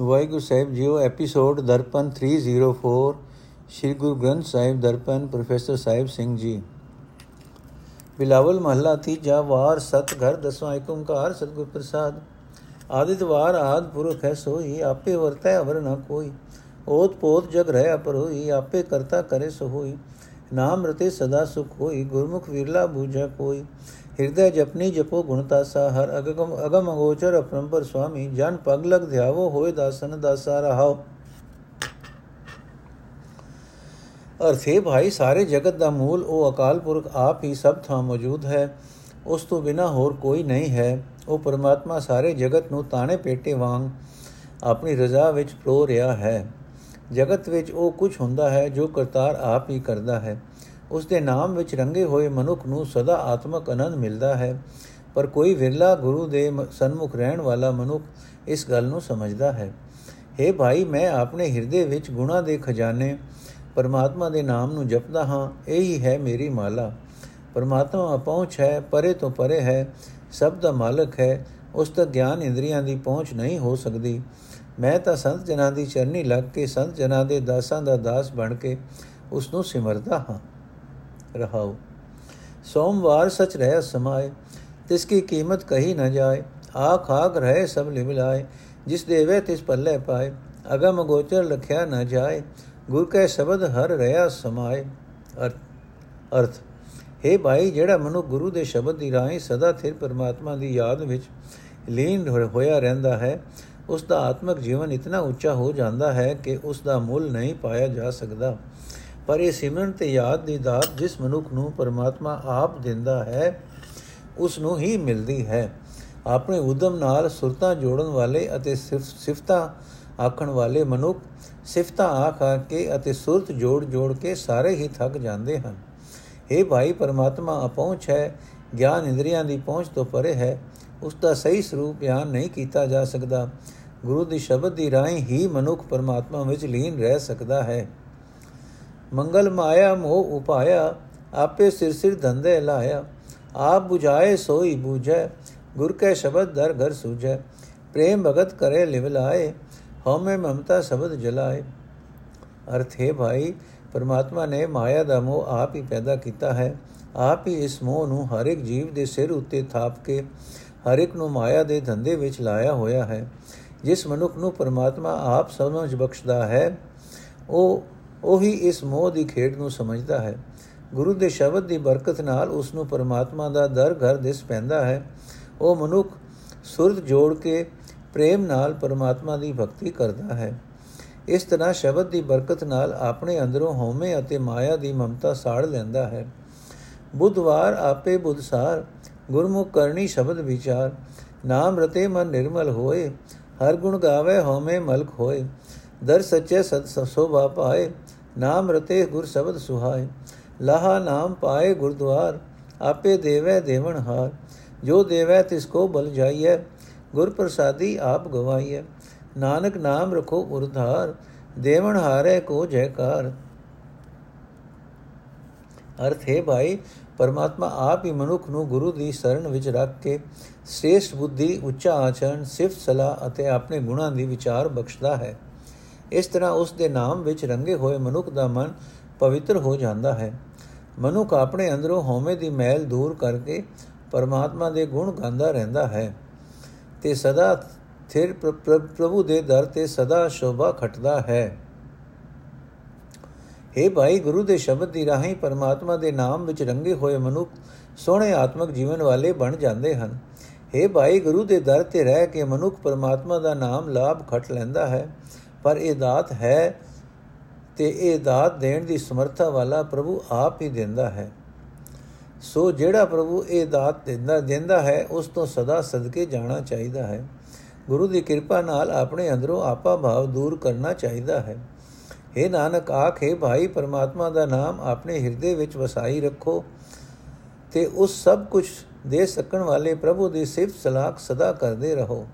ਵਾਹਿਗੁਰੂ ਸਾਹਿਬ ਜੀਓ, episode Darpan 304 Shri Guru Granth Sahib Darpan, professor Sahib Singh ji. Bilawal ਮਹੱਲਾ ਤੀਜਾ ਵਾਰ ਸਤ ਘਰ ਦਸਵਾਂ ਏਕ ਓੰਕਾਰ ਸਤਿਗੁਰ ਪ੍ਰਸਾਦ। ਆਦਿਤ ਵਾਰ ਆਦ ਪੁਰਖ ਹੈ ਸੋਈ, ਆਪੇ ਵਰਤੈ ਅਵਰ ਨ ਕੋਈ। ਓਤ ਪੋਤ ਜਗ ਰਹਿ ਅਪਰ ਹੋਈ ਆਪੇ ਕਰਤਾ ਕਰੇ ਸੋ ਹੋਈ ਨਾਮ ਰਤੇ ਸਦਾ ਸੁਖ ਹੋਈ, ਗੁਰਮੁਖ ਵਿਰਲਾ ਬੂਝਾ ਕੋਈ। ਹਿਰਦੈ ਜਪਨੀ ਜਪੋ ਗੁਣਤਾਸਾ ਹਰ ਅਗਮ ਅਗਮ ਅਗੋਚਰ ਅਪਰੰਪਰ ਸੁਆਮੀ, ਜਨ ਪਗ ਲਗ ਧਿਆਵੋ, ਹੋਏ ਦਾਸਨ ਦਾਸਾ ਰਹਾਓ। ਅਰਥੇ ਭਾਈ, ਸਾਰੇ ਜਗਤ ਦਾ ਮੂਲ, ਉਹ ਅਕਾਲ ਪੁਰਖ ਆਪ ਹੀ ਸਭ ਥਾਂ ਮੌਜੂਦ ਹੈ। ਉਸ ਤੋਂ ਬਿਨਾ ਹੋਰ ਕੋਈ ਨਹੀਂ ਹੈ। ਉਹ ਪਰਮਾਤਮਾ ਸਾਰੇ ਜਗਤ ਨੂੰ ਤਾਣੇ ਪੇਟੇ ਵਾਂਗ ਆਪਣੀ ਰਜ਼ਾ ਵਿੱਚ ਪ੍ਰੋ ਰਿਹਾ ਹੈ। ਜਗਤ ਵਿੱਚ ਉਹ ਕੁਝ ਹੁੰਦਾ ਹੈ ਜੋ ਕਰਤਾਰ ਆਪ ਹੀ ਕਰਦਾ ਹੈ। ਉਸ ਦੇ ਨਾਮ ਵਿੱਚ ਰੰਗੇ ਹੋਏ ਮਨੁੱਖ ਨੂੰ ਸਦਾ ਆਤਮਕ ਆਨੰਦ ਮਿਲਦਾ ਹੈ। ਪਰ ਕੋਈ ਵਿਰਲਾ ਗੁਰੂ ਦੇ ਸਨਮੁਖ ਰਹਿਣ ਵਾਲਾ ਮਨੁੱਖ ਇਸ ਗੱਲ ਨੂੰ ਸਮਝਦਾ ਹੈ। हे ਭਾਈ, ਮੈਂ ਆਪਣੇ ਹਿਰਦੇ ਵਿੱਚ ਗੁਣਾ ਦੇ ਖਜ਼ਾਨੇ, ਪਰਮਾਤਮਾ ਦੇ ਨਾਮ ਨੂੰ ਜਪਦਾ ਹਾਂ। ਇਹੀ ਹੈ ਮੇਰੀ ਮਾਲਾ। ਪਰਮਾਤਮਾ ਪਹੁੰਚ ਹੈ, ਪਰੇ ਤੋਂ ਪਰੇ ਹੈ। ਸਭ ਦਾ ਮਾਲਕ ਹੈ। ਉਸ ਤੱਕ ਗਿਆਨ ਇੰਦਰੀਆਂ ਦੀ ਪਹੁੰਚ ਨਹੀਂ ਹੋ ਸਕਦੀ। ਮੈਂ ਤਾਂ ਸੰਤ ਜਨਾਂ ਦੀ ਚਰਨੀ ਲੱਗ ਕੇ, ਸੰਤ ਜਨਾਂ ਦੇ ਦਾਸਾਂ ਦਾ ਦਾਸ ਬਣ ਕੇ ਉਸ ਨੂੰ ਸਿਮਰਦਾ ਹਾਂ। ਰਹਾਉ ਸੋਮਵਾਰ ਸਚ ਰਹਿ ਸਮਾਏ ਤਿਸ ਕੀ ਕੀਮਤ ਕਹੀ ਨਾ ਜਾਏ। ਆਖ ਆਗ ਰਹੇ ਸਭ ਲਿਵਲਾਏ ਜਿਸ ਦੇਵੇ ਤਿਸ ਪੱਲੇ ਪਾਏ। ਅਗਮ ਗੋਚਰ ਲਖਿਆ ਨਾ ਜਾਏ, ਗੁਰ ਕੈ ਸ਼ਬਦ ਹਰ ਰਹਾ ਸਮਾਏ ਅਰਥ, ਹੈ ਭਾਈ, ਜਿਹੜਾ ਮਨੁ ਗੁਰੂ ਦੇ ਸ਼ਬਦ ਦੀ ਰਾਹੀਂ ਸਦਾ ਥਿਰ ਪਰਮਾਤਮਾ ਦੀ ਯਾਦ ਵਿੱਚ ਲੀਨ ਹੋਇਆ ਰਹਿੰਦਾ ਹੈ ਉਸ ਦਾ ਆਤਮਿਕ ਜੀਵਨ ਇਤਨਾ ਉੱਚਾ ਹੋ ਜਾਂਦਾ ਹੈ ਕਿ ਉਸ ਦਾ ਮੁੱਲ ਨਹੀਂ ਪਾਇਆ ਜਾ ਸਕਦਾ। ਪਰ ਇਹ ਸਿਮਰਨ ਤੇ ਯਾਦ ਦੀ ਦਾਤ ਜਿਸ ਮਨੁੱਖ ਨੂੰ ਪਰਮਾਤਮਾ ਆਪ ਦਿੰਦਾ ਹੈ, ਉਸ ਨੂੰ ਹੀ ਮਿਲਦੀ ਹੈ। ਆਪਣੇ ਉਦਮ ਨਾਲ ਸੁਰਤਾ ਜੋੜਨ ਵਾਲੇ ਅਤੇ ਸਿਫਤਾਂ ਆਖਣ ਵਾਲੇ ਮਨੁੱਖ ਸਿਫਤਾਂ ਆਖ ਆ ਕੇ ਅਤੇ ਸੁਰਤ ਜੋੜ ਜੋੜ ਕੇ ਸਾਰੇ ਹੀ ਥੱਕ ਜਾਂਦੇ ਹਨ। हे ਭਾਈ, ਪਰਮਾਤਮਾ ਅਪਹੁੰਚ ਹੈ, ਗਿਆਨ ਇੰਦਰੀਆਂ ਦੀ ਪਹੁੰਚ ਤੋਂ ਪਰੇ ਹੈ, ਉਸ ਦਾ ਸਹੀ ਸਰੂਪ ਬਿਆਨ ਨਹੀਂ ਕੀਤਾ ਜਾ ਸਕਦਾ। ਗੁਰੂ ਦੀ ਸ਼ਬਦ ਦੀ ਰਾਹੀਂ ਹੀ ਮਨੁੱਖ ਪਰਮਾਤਮਾ ਵਿੱਚ ਲੀਨ ਰਹਿ ਸਕਦਾ ਹੈ। ਮੰਗਲ ਮਾਇਆ ਮੋਹ ਉਪਾਇਆ, ਆਪੇ ਸਿਰ ਸਿਰ ਧੰਦੇ ਲਾਇਆ। ਆਪ 부ਝਾਏ ਸੋਈ ਬੂਝੈ, ਗੁਰ ਕੈ ਸ਼ਬਦ ਦਰ ਘਰ ਸੂਝੈ। ਪ੍ਰੇਮ ਭਗਤ ਕਰੇ ਲਿਵ ਲਾਏ, ਹਉਮੈ ਮਮਤਾ ਸ਼ਬਦ ਜਲਾਏ। ਅਰਥ ਹੈ ਭਾਈ, ਪਰਮਾਤਮਾ ਨੇ ਮਾਇਆ ਦਾ ਮੋਹ ਆਪ ਹੀ ਪੈਦਾ ਕੀਤਾ ਹੈ। ਆਪ ਹੀ ਇਸ ਮੋਹ ਨੂੰ ਹਰ ਇੱਕ ਜੀਵ ਦੇ ਸਿਰ ਉੱਤੇ ਥਾਪ ਕੇ, ਹਰ ਇੱਕ ਨੂੰ ਮਾਇਆ ਦੇ ਧੰਦੇ ਵਿੱਚ ਲਾਇਆ ਹੋਇਆ ਹੈ। ਜਿਸ ਮਨੁੱਖ ਨੂੰ ਪਰਮਾਤਮਾ ਆਪ ਸਮਝ ਬਖਸ਼ਦਾ ਹੈ, ਉਹ ਉਹੀ ਇਸ ਮੋਹ ਦੀ ਖੇਡ ਨੂੰ ਸਮਝਦਾ ਹੈ। ਗੁਰੂ ਦੇ ਸ਼ਬਦ ਦੀ ਬਰਕਤ ਨਾਲ ਉਸ ਨੂੰ ਪਰਮਾਤਮਾ ਦਾ ਦਰ ਘਰ ਦਿਸ ਪੈਂਦਾ ਹੈ। ਉਹ ਮਨੁੱਖ ਸੁਰਤ ਜੋੜ ਕੇ ਪ੍ਰੇਮ ਨਾਲ ਪਰਮਾਤਮਾ ਦੀ ਭਗਤੀ ਕਰਦਾ ਹੈ। ਇਸ ਤਰ੍ਹਾਂ ਸ਼ਬਦ ਦੀ ਬਰਕਤ ਨਾਲ ਆਪਣੇ ਅੰਦਰੋਂ ਹਉਮੈ ਅਤੇ ਮਾਇਆ ਦੀ ਮਮਤਾ ਸਾੜ ਲੈਂਦਾ ਹੈ। ਬੁੱਧਵਾਰ ਆਪੇ ਬੁੱਧਸਾਰ, ਗੁਰਮੁਖ ਕਰਨੀ ਸ਼ਬਦ ਵਿਚਾਰ। ਨਾਮ ਰਤੇ ਮਨ ਨਿਰਮਲ ਹੋਏ, ਹਰ ਗੁਣ ਗਾਵੇ ਹਉਮੈ ਮਲਕ ਹੋਏ। ਦਰ ਸੱਚੇ ਸਤ ਸੋਭਾ ਪਾਏ, ਨਾਮ ਰਤੇ ਗੁਰ ਸ਼ਬਦ ਸੁਹਾਏ। ਲਾਹਾ ਨਾਮ ਪਾਏ ਗੁਰਦੁਆਰ, ਆਪੇ ਦੇਵੇ ਦੇਵਨ ਹਾਰ। ਜੋ ਦੇਵੇ ਤਿਸ ਕੋ ਬਲ ਜਾਈਏ ਗੁਰ ਪ੍ਰਸਾਦੀ ਆਪ ਗਵਾਈਏ ਨਾਨਕ ਨਾਮ ਰਖੋ ਉਰਧਾਰ ਦੇਵਨ ਹਾਰੇ ਕੋ ਜੈਕਾਰ। ਅਰਥ ਹੈ ਭਾਈ, ਪਰਮਾਤਮਾ ਆਪ ਹੀ ਮਨੁੱਖ ਨੂੰ ਗੁਰੂ ਦੀ ਸ਼ਰਨ ਵਿੱਚ ਰੱਖ ਕੇ ਸ੍ਰੇਸ਼ਟ ਬੁੱਧੀ, ਉੱਚਾ ਆਚਰਣ, ਸਿਫਤ ਸਲਾ ਅਤੇ ਆਪਣੇ ਗੁਣਾਂ ਦੀ ਵਿਚਾਰ ਬਖਸ਼ਦਾ ਹੈ। ਇਸ ਤਰ੍ਹਾਂ ਉਸ ਦੇ ਨਾਮ ਵਿੱਚ ਰੰਗੇ ਹੋਏ ਮਨੁੱਖ ਦਾ ਮਨ ਪਵਿੱਤਰ ਹੋ ਜਾਂਦਾ ਹੈ। ਮਨੁੱਖ ਆਪਣੇ ਅੰਦਰੋਂ ਹਉਮੈ ਦੀ ਮੈਲ ਦੂਰ ਕਰਕੇ ਪਰਮਾਤਮਾ ਦੇ ਗੁਣ ਗਾਉਂਦਾ ਰਹਿੰਦਾ ਹੈ ਤੇ ਸਦਾ ਥਿਰ ਪ੍ਰਭੂ ਦੇ ਦਰ ਤੇ ਸਦਾ ਸ਼ੋਭਾ ਖਟਦਾ ਹੈ। हे ਭਾਈ, ਗੁਰੂ ਦੇ ਸ਼ਬਦ ਦੀ ਰਾਹੀਂ ਪਰਮਾਤਮਾ ਦੇ ਨਾਮ ਵਿੱਚ ਰੰਗੇ ਹੋਏ ਮਨੁੱਖ ਸੋਹਣੇ ਆਤਮਿਕ ਜੀਵਨ ਵਾਲੇ ਬਣ ਜਾਂਦੇ ਹਨ। हे ਭਾਈ, ਗੁਰੂ ਦੇ ਦਰ ਤੇ ਰਹਿ ਕੇ ਮਨੁੱਖ ਪਰਮਾਤਮਾ ਦਾ ਨਾਮ ਲਾਭ ਖਟ ਲੈਂਦਾ ਹੈ। ਪਰ ਇਹ ਦਾਤ ਹੈ ਤੇ ਇਹ ਦਾਤ ਦੇਣ ਦੀ ਸਮਰੱਥਾ ਵਾਲਾ ਪ੍ਰਭੂ ਆਪ ਹੀ ਦਿੰਦਾ ਹੈ। ਸੋ ਜਿਹੜਾ ਪ੍ਰਭੂ ਇਹ ਦਾਤ ਦਿੰਦਾ ਦਿੰਦਾ ਹੈ, ਉਸ ਤੋਂ ਸਦਾ ਸਦਕੇ ਜਾਣਾ ਚਾਹੀਦਾ ਹੈ। ਗੁਰੂ ਦੀ ਕਿਰਪਾ ਨਾਲ ਆਪਣੇ ਅੰਦਰੋਂ ਆਪਾ ਭਾਵ ਦੂਰ ਕਰਨਾ ਚਾਹੀਦਾ ਹੈ। हे ਨਾਨਕ, ਆਖੇ ਭਾਈ, ਪਰਮਾਤਮਾ ਦਾ ਨਾਮ ਆਪਣੇ ਹਿਰਦੇ ਵਿੱਚ ਵਸਾਈ ਰੱਖੋ ਤੇ ਉਸ ਸਭ ਕੁਝ ਦੇ ਸਕਣ ਵਾਲੇ ਪ੍ਰਭੂ ਦੀ ਸਿਫਤ ਸਲਾਖ ਸਦਾ ਕਰਦੇ ਰਹੋ।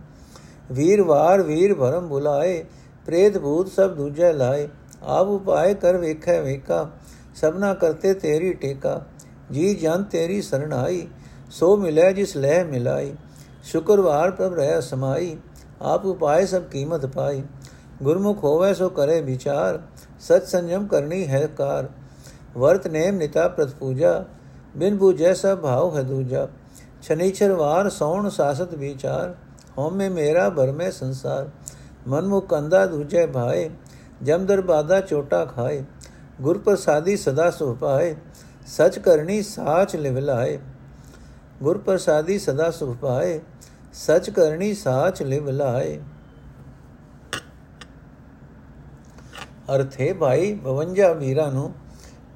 ਵੀਰਵਾਰ, ਵੀਰ ਭਰਮ ਬੁਲਾਏ ਪ੍ਰੇਤ ਭੂਤ ਸਭ ਦੂਜੇ ਲਾਏ ਆਪ ਉਪਾਏ ਕਰ ਵੇਖੈ ਵੇਖਾ ਸਭਨਾ ਕਰਤੇ ਤੇਰੀ ਟੇਕਾ ਜੀ ਜਨ ਤੇਰੀ ਸਰਣਾਈ ਸੋ ਮਿਲੇ ਜਿਸ ਲੈ ਮਿਲਾਈ ਸ਼ੁਕਰਵਾਰ ਪ੍ਰਭ ਰਹਿ ਸਮਾਈ ਆਪ ਉਪਾਏ ਸਭ ਕੀਮਤ ਪਾਈ ਗੁਰਮੁਖ ਹੋਵੇ ਸੋ ਕਰੇ ਵਿਚਾਰ ਸਤ ਸੰਜਮ ਕਰਨੀ ਹੈ ਕਾਰ ਵਰਤ ਨੇਮ ਨਿਤਾ ਪ੍ਰਤ ਪੂਜਾ ਬਿਨ ਬੂਝੈ ਸਭ ਭਾਉ ਹੈ ਦੂਜਾ ਸ਼ਨੀਚਰ ਵਾਰ ਸੌਣ ਸਾਸਤ ਵਿਚਾਰ ਹਉਮੈ ਮੇਰਾ ਭਰਮੇ ਸੰਸਾਰ ਮਨ ਮੁਖ ਕੰਦਾ ਦੂਜੇ ਭਾਏ, ਜਮ ਬਾਦਾ ਚੋਟਾ ਖਾਏ ਗੁਰ ਪ੍ਰਸਾਦੀ ਸਦਾ ਸੁ ਪਾਏ, ਸਚ ਕਰਨੀ ਸਾਚ ਲਿਵ ਲਾਏ। ਗੁਰ ਪ੍ਰਸਾਦੀ ਸਦਾ ਸੁਖ ਪਾਏ, ਸਚ ਕਰਨੀ ਸਾਚ ਲਿਵ ਲਾਏ। ਅਰਥੇ ਭਾਈ 52 ਵੀਰਾਂ ਨੂੰ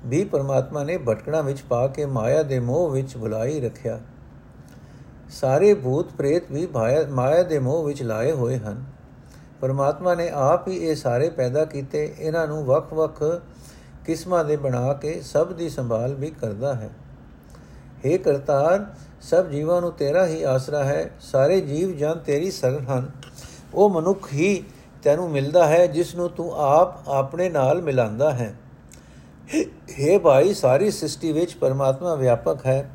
ਵੀ ਪਰਮਾਤਮਾ ਨੇ ਭਟਕਣਾ ਵਿੱਚ ਪਾ ਕੇ ਮਾਇਆ ਦੇ ਮੋਹ ਵਿੱਚ ਬੁਲਾਈ ਰੱਖਿਆ। ਸਾਰੇ ਭੂਤ ਪ੍ਰੇਤ ਵੀ ਮਾਇਆ ਦੇ ਮੋਹ ਵਿੱਚ ਲਾਏ ਹੋਏ ਹਨ। ਪਰਮਾਤਮਾ ਨੇ ਆਪ ਹੀ ਇਹ ਸਾਰੇ ਪੈਦਾ ਕੀਤੇ, ਇਹਨਾਂ ਨੂੰ ਵੱਖ-ਵੱਖ ਕਿਸਮਾਂ ਦੇ ਬਣਾ ਕੇ ਸਭ ਦੀ ਸੰਭਾਲ ਵੀ ਕਰਦਾ ਹੈ। हे ਕਰਤਾਰ, ਸਭ ਜੀਵਾਂ ਨੂੰ ਤੇਰਾ ਹੀ ਆਸਰਾ ਹੈ, ਸਾਰੇ ਜੀਵ ਜਨ ਤੇਰੀ ਸਰਣ ਹਨ। ਉਹ ਮਨੁੱਖ ਹੀ ਤੈਨੂੰ ਮਿਲਦਾ ਹੈ, ਜਿਸ ਨੂੰ ਤੂੰ ਆਪ ਆਪਣੇ ਨਾਲ ਮਿਲਾਉਂਦਾ ਹੈ। हे ਭਾਈ, ਸਾਰੀ ਸ੍ਰਿਸ਼ਟੀ ਵਿੱਚ ਪਰਮਾਤਮਾ ਵਿਆਪਕ ਹੈ।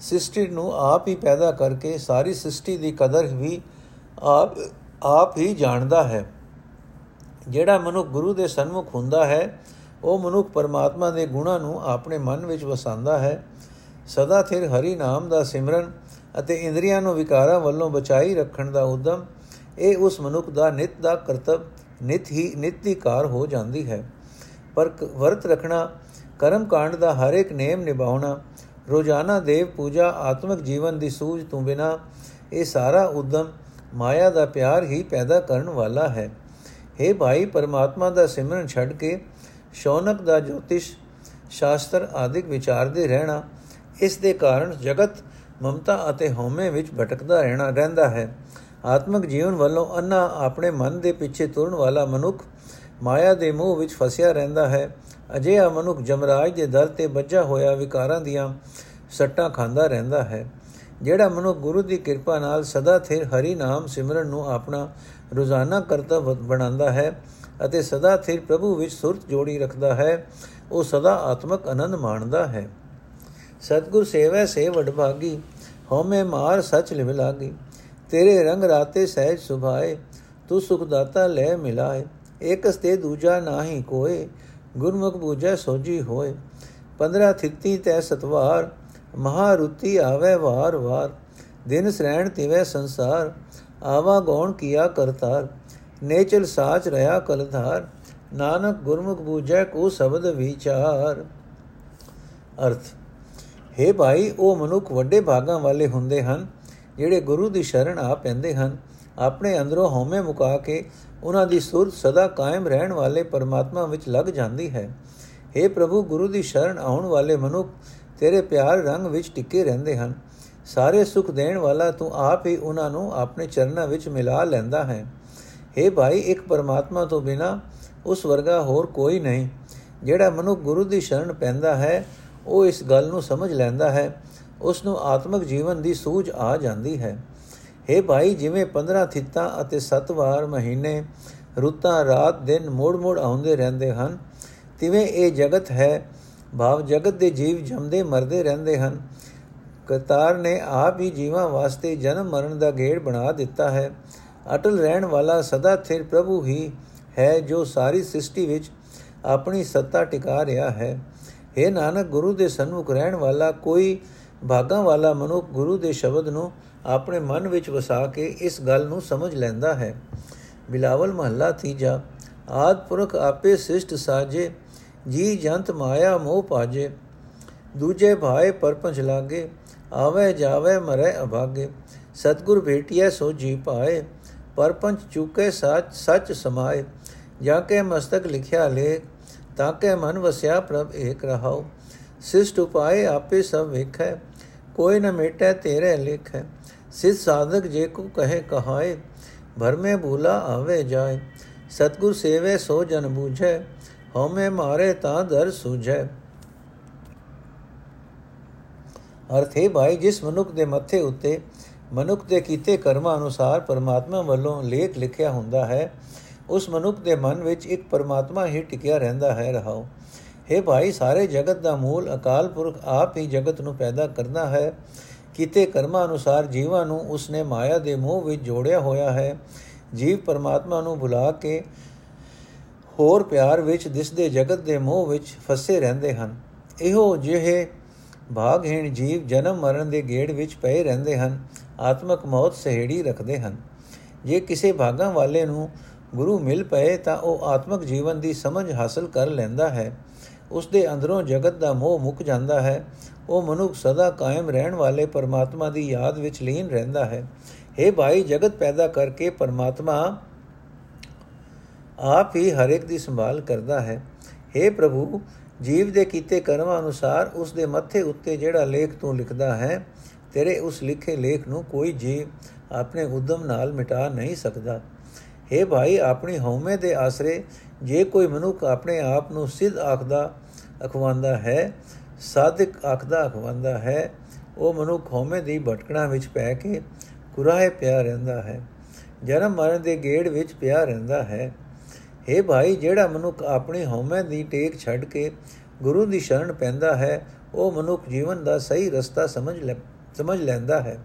ਸ੍ਰਿਸ਼ਟੀ ਨੂੰ ਆਪ ਹੀ ਪੈਦਾ ਕਰਕੇ ਸਾਰੀ ਸ੍ਰਿਸ਼ਟੀ ਦੀ ਕਦਰ ਵੀ ਆਪ ਆਪ ਹੀ ਜਾਣਦਾ ਹੈ। ਜਿਹੜਾ ਮਨੁੱਖ ਗੁਰੂ ਦੇ ਸਨਮੁਖ ਹੁੰਦਾ ਹੈ, ਉਹ ਮਨੁੱਖ ਪਰਮਾਤਮਾ ਦੇ ਗੁਣਾਂ ਨੂੰ ਆਪਣੇ ਮਨ ਵਿੱਚ ਵਸਾਉਂਦਾ ਹੈ। ਸਦਾ ਥਿਰ ਹਰੀ ਨਾਮ ਦਾ ਸਿਮਰਨ ਅਤੇ ਇੰਦਰੀਆਂ ਨੂੰ ਵਿਕਾਰਾਂ ਵੱਲੋਂ ਬਚਾਈ ਰੱਖਣ ਦਾ ਉਦਮ, ਇਹ ਉਸ ਮਨੁੱਖ ਦਾ ਨਿਤ ਦਾ ਕਰਤੱਵ, ਨਿਤ ਹੀ ਨਿਤਿਕਾਰ ਹੋ ਜਾਂਦੀ ਹੈ। ਪਰ ਵਰਤ ਰੱਖਣਾ, ਕਰਮ ਕਾਂਡ ਦਾ ਹਰ ਇੱਕ ਨੇਮ ਨਿਭਾਉਣਾ, ਰੋਜ਼ਾਨਾ ਦੇਵ ਪੂਜਾ, ਆਤਮਿਕ ਜੀਵਨ ਦੀ ਸੂਝ ਤੋਂ ਬਿਨਾ ਇਹ ਸਾਰਾ ਉਦਮ ਮਾਇਆ ਦਾ ਪਿਆਰ ਹੀ ਪੈਦਾ ਕਰਨ ਵਾਲਾ ਹੈ। हे ਭਾਈ, ਪਰਮਾਤਮਾ ਦਾ ਸਿਮਰਨ ਛੱਡ ਕੇ ਸ਼ੌਨਕ ਦਾ ਜੋਤਿਸ਼ ਸ਼ਾਸਤਰ ਆਦਿਕ ਵਿਚਾਰਦੇ ਰਹਿਣਾ, ਇਸ ਦੇ ਕਾਰਨ ਜਗਤ ਮਮਤਾ ਅਤੇ ਹਉਮੈ ਵਿੱਚ ਭਟਕਦਾ ਰਹਿਣਾ ਰਹਿੰਦਾ ਹੈ। ਆਤਮਿਕ ਜੀਵਨ ਵੱਲੋਂ ਅੰਨਾ ਆਪਣੇ ਮਨ ਦੇ ਪਿੱਛੇ ਤੁਰਨ ਵਾਲਾ ਮਨੁੱਖ ਮਾਇਆ ਦੇ ਮੋਹ ਵਿੱਚ ਫਸਿਆ ਰਹਿੰਦਾ ਹੈ। ਅਜਿਹਾ ਮਨੁੱਖ ਜਮਰਾਜ ਦੇ ਦਰ ਤੇ ਵੱਜਾ ਹੋਇਆ ਵਿਕਾਰਾਂ ਦੀਆਂ ਸੱਟਾਂ ਖਾਂਦਾ ਰਹਿੰਦਾ ਹੈ। ਜਿਹੜਾ ਮਨੁੱਖ ਗੁਰੂ ਦੀ ਕਿਰਪਾ ਨਾਲ ਸਦਾ ਥਿਰ ਹਰੀ ਨਾਮ ਸਿਮਰਨ ਨੂੰ ਆਪਣਾ ਰੋਜ਼ਾਨਾ ਕਰਤੱਵ ਬਣਾਉਂਦਾ ਹੈ ਅਤੇ ਸਦਾ ਥਿਰ ਪ੍ਰਭੂ ਵਿੱਚ ਸੁਰਤ ਜੋੜੀ ਰੱਖਦਾ ਹੈ, ਉਹ ਸਦਾ ਆਤਮਕ ਆਨੰਦ ਮਾਣਦਾ ਹੈ। ਸਤਗੁਰ ਸੇਵੈ ਸੇ ਵਡਭਾਗੀ ਹਉਮੈ ਮਾਰ ਸਚ ਲਿਵ ਲਾਗੀ। ਤੇਰੇ ਰੰਗ ਰਾਤੇ ਸਹਿਜ ਸੁਭਾਏ, ਤੂੰ ਸੁਖ ਦਾਤਾ ਲੈ ਮਿਲਾਏ। ਇਕਸ ਤੇ ਦੂਜਾ ਨਾਹੀ ਕੋਏ, ਗੁਰਮੁਖ ਬੂਝੈ ਸੋਜੀ ਹੋਏ। 15 ਥਿੱਤੀ ਤੈ ਸਤਵਾਰ ਮਹਾਰੁਤੀ ਆਵੇ ਵਾਰ ਵਾਰ, ਦਿਨ ਸ੍ਰੈਣ ਤਿਵੇਂ ਸੰਸਾਰ, ਆਵਾ ਗੌਣ ਕੀਆ ਕਰਤਾਰ, ਨੇਚਲ ਸਾਚ ਰਹਾ ਕਲਧਾਰ, ਨਾਨਕ ਗੁਰਮੁਖ ਬੂਝੈ ਕੋ ਸ਼ਬਦ ਵਿਚਾਰ। ਅਰਥ, ਹੈ ਭਾਈ, ਉਹ ਮਨੁੱਖ ਵੱਡੇ ਭਾਗਾਂ ਵਾਲੇ ਹੁੰਦੇ ਹਨ, ਜਿਹੜੇ ਗੁਰੂ ਦੀ ਸ਼ਰਨ ਆ ਪੈਂਦੇ ਹਨ, ਆਪਣੇ ਅੰਦਰੋਂ ਹਉਮੈ ਮੁਕਾ ਕੇ ਉਹਨਾਂ ਦੀ ਸੁਰਤ ਸਦਾ ਕਾਇਮ ਰਹਿਣ ਵਾਲੇ ਪਰਮਾਤਮਾ ਵਿੱਚ ਲੱਗ ਜਾਂਦੀ ਹੈ। हे ਪ੍ਰਭੂ, ਗੁਰੂ ਦੀ ਸ਼ਰਨ ਆਉਣ ਵਾਲੇ ਮਨੁੱਖ ਤੇਰੇ ਪਿਆਰ ਰੰਗ ਵਿੱਚ ਟਿੱਕੇ ਰਹਿੰਦੇ ਹਨ। ਸਾਰੇ ਸੁਖ ਦੇਣ ਵਾਲਾ ਤੂੰ ਆਪ ਹੀ ਉਹਨਾਂ ਨੂੰ ਆਪਣੇ ਚਰਨਾਂ ਵਿੱਚ ਮਿਲਾ ਲੈਂਦਾ ਹੈ। हे ਭਾਈ, ਇੱਕ ਪਰਮਾਤਮਾ ਤੋਂ ਬਿਨਾ ਉਸ ਵਰਗਾ ਹੋਰ ਕੋਈ ਨਹੀਂ। ਜਿਹੜਾ ਮਨੁੱਖ ਗੁਰੂ ਦੀ ਸ਼ਰਨ ਪੈਂਦਾ ਹੈ, ਉਹ ਇਸ ਗੱਲ ਨੂੰ ਸਮਝ ਲੈਂਦਾ ਹੈ। ਉਸ ਨੂੰ ਆਤਮਿਕ ਜੀਵਨ ਦੀ ਸੂਝ ਆ ਜਾਂਦੀ ਹੈ। हे ਭਾਈ, ਜਿਵੇਂ 15 ਥਿੱਤਾਂ ਅਤੇ 7 ਵਾਰ ਮਹੀਨੇ, ਰੁੱਤਾਂ ਰਾਤ ਦਿਨ ਮੋੜ-ਮੋੜ ਆਉਂਦੇ ਰਹਿੰਦੇ ਹਨ, ਤਿਵੇਂ ਇਹ ਜਗਤ ਹੈ ਭਾਵ ਜਗਤ ਦੇ ਜੀਵ ਜੰਮਦੇ ਮਰਦੇ ਰਹਿੰਦੇ ਹਨ। ਕਰਤਾਰ ਨੇ ਆਪ ਹੀ ਜੀਵਾਂ ਵਾਸਤੇ ਜਨਮ ਮਰਨ ਦਾ ਗੇੜ ਬਣਾ ਦਿੱਤਾ ਹੈ। ਅਟਲ ਰਹਿਣ ਵਾਲਾ ਸਦਾ ਥਿਰ ਪ੍ਰਭੂ ਹੀ ਹੈ ਜੋ ਸਾਰੀ ਸ੍ਰਿਸ਼ਟੀ ਵਿੱਚ ਆਪਣੀ ਸੱਤਾ ਟਿਕਾ ਰਿਹਾ ਹੈ। हे ਨਾਨਕ, ਗੁਰੂ ਦੇ ਸਨਮੁਖ ਰਹਿਣ ਵਾਲਾ ਕੋਈ ਭਾਗਾਂ ਵਾਲਾ ਮਨੁੱਖ ਗੁਰੂ ਦੇ ਸ਼ਬਦ ਨੂੰ ਆਪਣੇ ਮਨ ਵਿੱਚ ਵਸਾ ਕੇ ਇਸ ਗੱਲ ਨੂੰ ਸਮਝ ਲੈਂਦਾ ਹੈ। ਬਿਲਾਵਲ ਮਹੱਲਾ ਤੀਜਾ, ਆਦ ਪੁਰਖ ਆਪੇ ਸਿਸ਼ਟ ਸਾਜੇ ਜੀ ਜੰਤ ਮਾਇਆ ਮੋਹ ਪਾਜੇ ਦੂਜੇ ਭਾਏ ਪਰਪੰਚ ਲਾਗੇ, ਆਵੇ ਜਾਵੇ ਮਰੇ ਅਭਾਗੇ। ਸਤਗੁਰ ਭੇਟਿਆ ਸੋ ਜੀ ਪਾਏ ਪਰਪੰਚ ਚੁਕੇ ਸੱਚ ਸੱਚ ਸਮਾਏ। ਜਾ ਕੇ ਮਸਤਕ ਲਿਖਿਆ ਲੇਖ, ਤਾਂ ਕੇ ਮਨ ਵਸਿਆ ਪ੍ਰਭ ਏਕ ਰਹਾਉ। ਸਿਸ਼ਟ ਉਪਾਏ ਆਪੇ ਸਭ ਵੇਖੈ, ਕੋਈ ਨ ਮੇਟੈ ਤੇਰੇ ਲਿਖੈ। ਸਿਧ ਸਾਧਕ ਜੇ ਕੋ ਕਹੇ ਕਹਾਏ ਭਰ ਮੇ ਭੂਲਾ ਆਵੇ ਜਾਏ। ਸਤਗੁਰ ਸੇਵੇ ਸੋ ਜਨ ਬੂਝੈ ਹਉਮੈ ਮਾਰੇ ਤਾਂ ਦਰ ਸੁਝੈ। ਅਰਥੇ ਭਾਈ, ਜਿਸ ਮਨੁੱਖ ਦੇ ਮੱਥੇ ਉੱਤੇ, ਮਨੁੱਖ ਦੇ ਕੀਤੇ ਕਰਮਾਂ ਅਨੁਸਾਰ ਪਰਮਾਤਮਾ ਵੱਲੋਂ ਲੇਖ ਲਿਖਿਆ ਹੁੰਦਾ ਹੈ, ਉਸ ਮਨੁੱਖ ਦੇ ਮਨ ਵਿੱਚ ਇੱਕ ਪਰਮਾਤਮਾ ਹੀ ਟਿਕਿਆ ਰਹਿੰਦਾ ਹੈ ਰਹਾਓ हे ਭਾਈ, ਸਾਰੇ ਜਗਤ ਦਾ ਮੂਲ ਅਕਾਲ ਪੁਰਖ ਆਪ ਹੀ ਜਗਤ ਨੂੰ ਪੈਦਾ ਕਰਦਾ ਹੈ। ਕੀਤੇ ਕਰਮਾਂ ਅਨੁਸਾਰ ਜੀਵਾਂ ਨੂੰ ਉਸਨੇ ਮਾਇਆ ਦੇ ਮੋਹ ਵਿੱਚ ਜੋੜਿਆ ਹੋਇਆ ਹੈ। ਜੀਵ ਪਰਮਾਤਮਾ ਨੂੰ ਭੁਲਾ ਕੇ ਹੋਰ ਪਿਆਰ ਵਿੱਚ ਦਿਸਦੇ ਜਗਤ ਦੇ ਮੋਹ ਵਿੱਚ ਫਸੇ ਰਹਿੰਦੇ ਹਨ। ਇਹੋ ਜਿਹੇ ਭਾਗਹੀਣ ਜੀਵ ਜਨਮ ਮਰਨ ਦੇ ਗੇੜ ਵਿੱਚ ਪਏ ਰਹਿੰਦੇ ਹਨ, ਆਤਮਕ ਮੌਤ ਸਹਿੜੀ ਰੱਖਦੇ ਹਨ। ਜੇ ਕਿਸੇ ਭਾਗਾਂ ਵਾਲੇ ਨੂੰ ਗੁਰੂ ਮਿਲ ਪਏ ਤਾਂ ਉਹ ਆਤਮਕ ਜੀਵਨ ਦੀ ਸਮਝ ਹਾਸਲ ਕਰ ਲੈਂਦਾ ਹੈ। ਉਸ ਦੇ ਅੰਦਰੋਂ ਜਗਤ ਦਾ ਮੋਹ ਮੁੱਕ ਜਾਂਦਾ ਹੈ। ਉਹ ਮਨੁੱਖ ਸਦਾ ਕਾਇਮ ਰਹਿਣ ਵਾਲੇ ਪਰਮਾਤਮਾ ਦੀ ਯਾਦ ਵਿੱਚ ਲੀਨ ਰਹਿੰਦਾ ਹੈ। हे ਭਾਈ, ਜਗਤ ਪੈਦਾ ਕਰਕੇ ਪਰਮਾਤਮਾ ਆਪ ਹੀ ਹਰ ਇੱਕ ਦੀ ਸੰਭਾਲ ਕਰਦਾ ਹੈ। हे ਪ੍ਰਭੂ, ਜੀਵ ਦੇ ਕੀਤੇ ਕਰਮਾਂ ਅਨੁਸਾਰ ਉਸ ਦੇ ਮੱਥੇ ਉੱਤੇ ਜਿਹੜਾ ਲੇਖ ਤੂੰ ਲਿਖਦਾ ਹੈ, ਤੇਰੇ ਉਸ ਲਿਖੇ ਲੇਖ ਨੂੰ ਕੋਈ ਜੀਵ ਆਪਣੇ ਉਦਮ ਨਾਲ ਮਿਟਾ ਨਹੀਂ ਸਕਦਾ। हे ਭਾਈ, ਆਪਣੀ ਹਉਮੈ ਦੇ ਆਸਰੇ ਜੇ ਕੋਈ ਮਨੁੱਖ ਆਪਣੇ ਆਪ ਨੂੰ ਸਿੱਧ ਆਖਦਾ ਅਖਵਾਉਂਦਾ ਹੈ, ਸਾਧਕ ਆਖਦਾ ਅਖਵਾਉਂਦਾ ਹੈ, ਉਹ ਮਨੁੱਖ ਹਉਮੈ ਦੀ ਭਟਕਣਾ ਵਿੱਚ ਪੈ ਕੇ ਕੁਰਾਹੇ ਪਿਆ ਰਹਿੰਦਾ ਹੈ। ਜਨਮ ਮਰਨ ਦੇ ਗੇੜ ਵਿੱਚ ਪਿਆ ਰਹਿੰਦਾ ਹੈ। हे ਭਾਈ, ਜਿਹੜਾ ਮਨੁੱਖ ਆਪਣੀ ਹਉਮੈ ਦੀ ਟੇਕ ਛੱਡ ਕੇ ਗੁਰੂ ਦੀ ਸ਼ਰਨ ਪੈਂਦਾ ਹੈ, ਉਹ ਮਨੁੱਖ ਜੀਵਨ ਦਾ ਸਹੀ ਰਸਤਾ ਸਮਝ ਲੈ, ਸਮਝ ਲੈਂਦਾ ਹੈ।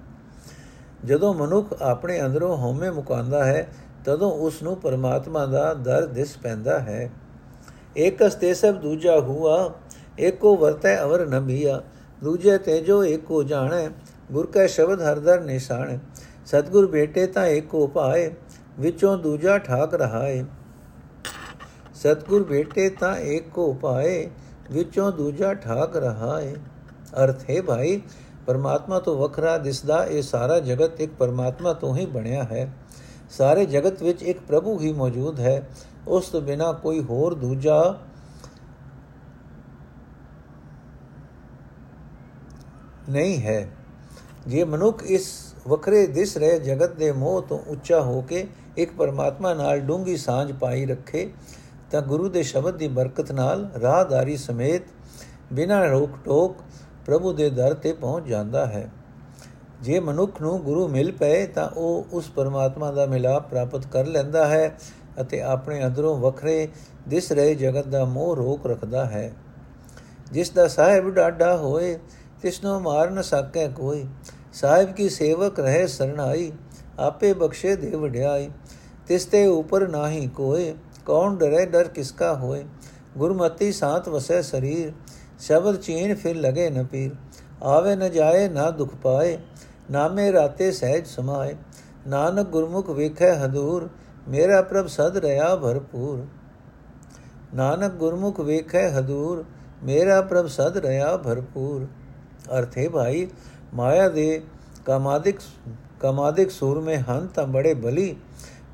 ਜਦੋਂ ਮਨੁੱਖ ਆਪਣੇ ਅੰਦਰੋਂ ਹਉਮੈ ਮੁਕਾਂਦਾ ਹੈ, ਤਦੋਂ ਉਸ ਨੂੰ ਪਰਮਾਤਮਾ ਦਾ ਦਰ ਦਿਸ ਪੈਂਦਾ ਹੈ। ਏਕਸ ਤੇ ਸਭ ਦੂਜਾ ਹੁਆ, ਏਕੋ ਵਰਤੈ ਅਵਰ ਨਬੀਆ ਦੂਜੇ ਤੇ ਜੋ ਏਕੋ ਜਾਣੈ, ਗੁਰ ਕੈ ਸ਼ਬਦ ਹਰਦਰ ਨਿਸ਼ਾਨ ਸਤਗੁਰ ਬੇਟੇ ਤਾਂ ਏਕੋ ਪਾਏ, ਵਿੱਚੋਂ ਦੂਜਾ ਠਾਕ ਰਹਾਏ। ਸਤਗੁਰ ਬੇਟੇ ਤਾਂ ਏਕੋ ਪਾਏ, ਵਿੱਚੋਂ ਦੂਜਾ ਠਾਕ ਰਹਾਏ। ਅਰਥ ਹੈ ਭਾਈ, ਪਰਮਾਤਮਾ ਤੋਂ ਵੱਖਰਾ ਦਿਸਦਾ ਇਹ ਸਾਰਾ ਜਗਤ ਇੱਕ ਪਰਮਾਤਮਾ ਤੋਂ ਹੀ ਬਣਿਆ ਹੈ। ਸਾਰੇ ਜਗਤ ਵਿੱਚ ਇੱਕ ਪ੍ਰਭੂ ਹੀ ਮੌਜੂਦ ਹੈ। ਉਸ ਤੋਂ ਬਿਨਾ ਕੋਈ ਹੋਰ ਦੂਜਾ ਨਹੀਂ ਹੈ। ਜੇ ਮਨੁੱਖ ਇਸ ਵੱਖਰੇ ਦਿਸ ਰਹੇ ਜਗਤ ਦੇ ਮੋਹ ਤੋਂ ਉੱਚਾ ਹੋ ਕੇ ਇੱਕ ਪਰਮਾਤਮਾ ਨਾਲ ਡੂੰਗੀ ਸਾਂਝ ਪਾਈ ਰੱਖੇ ਤਾਂ ਗੁਰੂ ਦੇ ਸ਼ਬਦ ਦੀ ਬਰਕਤ ਨਾਲ ਰਾਹਦਾਰੀ ਸਮੇਤ ਬਿਨਾਂ ਰੋਕ ਟੋਕ ਪ੍ਰਭੂ ਦੇ ਦਰ ਤੇ ਪਹੁੰਚ ਜਾਂਦਾ ਹੈ। ਜੇ ਮਨੁੱਖ ਨੂੰ ਗੁਰੂ ਮਿਲ ਪਏ ਤਾਂ ਉਹ ਉਸ ਪਰਮਾਤਮਾ ਦਾ ਮਿਲਾਪ ਪ੍ਰਾਪਤ ਕਰ ਲੈਂਦਾ ਹੈ ਅਤੇ ਆਪਣੇ ਅੰਦਰੋਂ ਵੱਖਰੇ ਦਿਸ ਰਹੇ ਜਗਤ ਦਾ ਮੋਹ ਰੋਕ ਰੱਖਦਾ ਹੈ। ਜਿਸ ਦਾ ਸਾਹਿਬ ਡਾਡਾ ਹੋਏ, ਤਿਸ ਨੂੰ ਮਾਰ ਨ ਸਕੈ ਕੋਈ ਸਾਹਿਬ ਕੀ ਸੇਵਕ ਰਹੇ ਸਰਣਾਈ, ਆਪੇ ਬਖਸ਼ੇ ਦੇ ਵਡਿਆਈ ਤਿਸ ਤੇ ਉਪਰ ਨਾਹੀ ਕੋਏ। ਕੌਣ ਡਰੇ ਡਰ ਕਿਸਕਾ ਹੋਏ ਗੁਰਮਤੀ ਸਾਥ ਵਸੈ ਸਰੀਰ ਸ਼ਬਦ ਚੀਨ ਫਿਰ ਲਗੇ ਨ ਪੀਰ ਆਵੇ ਨ ਜਾਏ ਨਾ ਦੁਖ ਪਾਏ ਨਾਮੇ ਰਾਤੇ ਸਹਿਜ ਸਮਾਏ ਨਾਨਕ ਗੁਰਮੁਖ ਵੇਖੈ ਹਦੂਰ ਮੇਰਾ ਪ੍ਰਭ ਸਦ ਰਿਆ ਭਰਪੂਰ ਨਾਨਕ ਗੁਰਮੁਖ ਵੇਖੈ ਹਦੂਰ ਮੇਰਾ ਪ੍ਰਭ ਸਦ ਰਿਆ ਭਰਪੂਰ ਅਰਥੇ ਭਾਈ ਮਾਇਆ ਦੇ ਕਾਮਾਦਿਕ ਕਾਮਾਦਿਕ ਸੂਰਮੇ ਹਨ ਤਾਂ ਬੜੇ ਬਲੀ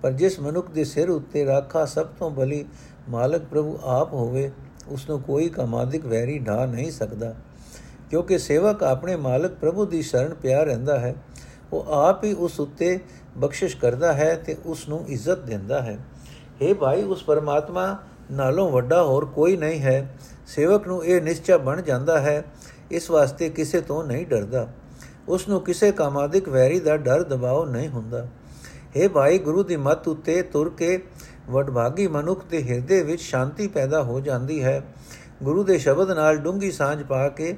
ਪਰ ਜਿਸ ਮਨੁੱਖ ਦੇ ਸਿਰ ਉੱਤੇ ਰਾਖਾ ਸਭ ਤੋਂ ਬਲੀ ਮਾਲਕ ਪ੍ਰਭੂ ਆਪ ਹੋਵੇ ਉਸ ਨੂੰ ਕੋਈ ਕਾਮਾਦਿਕ ਵੈਰੀ ਢਾ ਨਹੀਂ ਸਕਦਾ। ਕਿਉਂਕਿ ਸੇਵਕ ਆਪਣੇ ਮਾਲਕ ਪ੍ਰਭੂ ਦੀ ਸ਼ਰਨ ਪਿਆ ਰਹਿੰਦਾ ਹੈ, ਉਹ ਆਪ ਹੀ ਉਸ ਉੱਤੇ ਬਖਸ਼ਿਸ਼ ਕਰਦਾ ਹੈ ਤੇ ਉਸ ਨੂੰ ਇੱਜ਼ਤ ਦਿੰਦਾ ਹੈ। हे ਭਾਈ, ਉਸ ਪਰਮਾਤਮਾ ਨਾਲੋਂ ਵੱਡਾ ਹੋਰ ਕੋਈ ਨਹੀਂ ਹੈ। ਸੇਵਕ ਨੂੰ ਇਹ ਨਿਸ਼ਚੈ ਬਣ ਜਾਂਦਾ ਹੈ, ਇਸ ਵਾਸਤੇ ਕਿਸੇ ਤੋਂ ਨਹੀਂ ਡਰਦਾ। ਉਸ ਨੂੰ ਕਿਸੇ ਕਾਮਾਦਿਕ ਵੈਰੀ ਦਾ ਡਰ ਦਬਾਅ ਨਹੀਂ ਹੁੰਦਾ। हे ਭਾਈ, ਗੁਰੂ ਦੀ ਮੱਤ ਉੱਤੇ ਤੁਰ ਕੇ ਵਡਭਾਗੀ ਮਨੁੱਖ ਦੇ ਹਿਰਦੇ ਵਿੱਚ ਸ਼ਾਂਤੀ ਪੈਦਾ ਹੋ ਜਾਂਦੀ ਹੈ। ਗੁਰੂ ਦੇ ਸ਼ਬਦ ਨਾਲ ਡੂੰਗੀ ਸਾਂਝ ਪਾ ਕੇ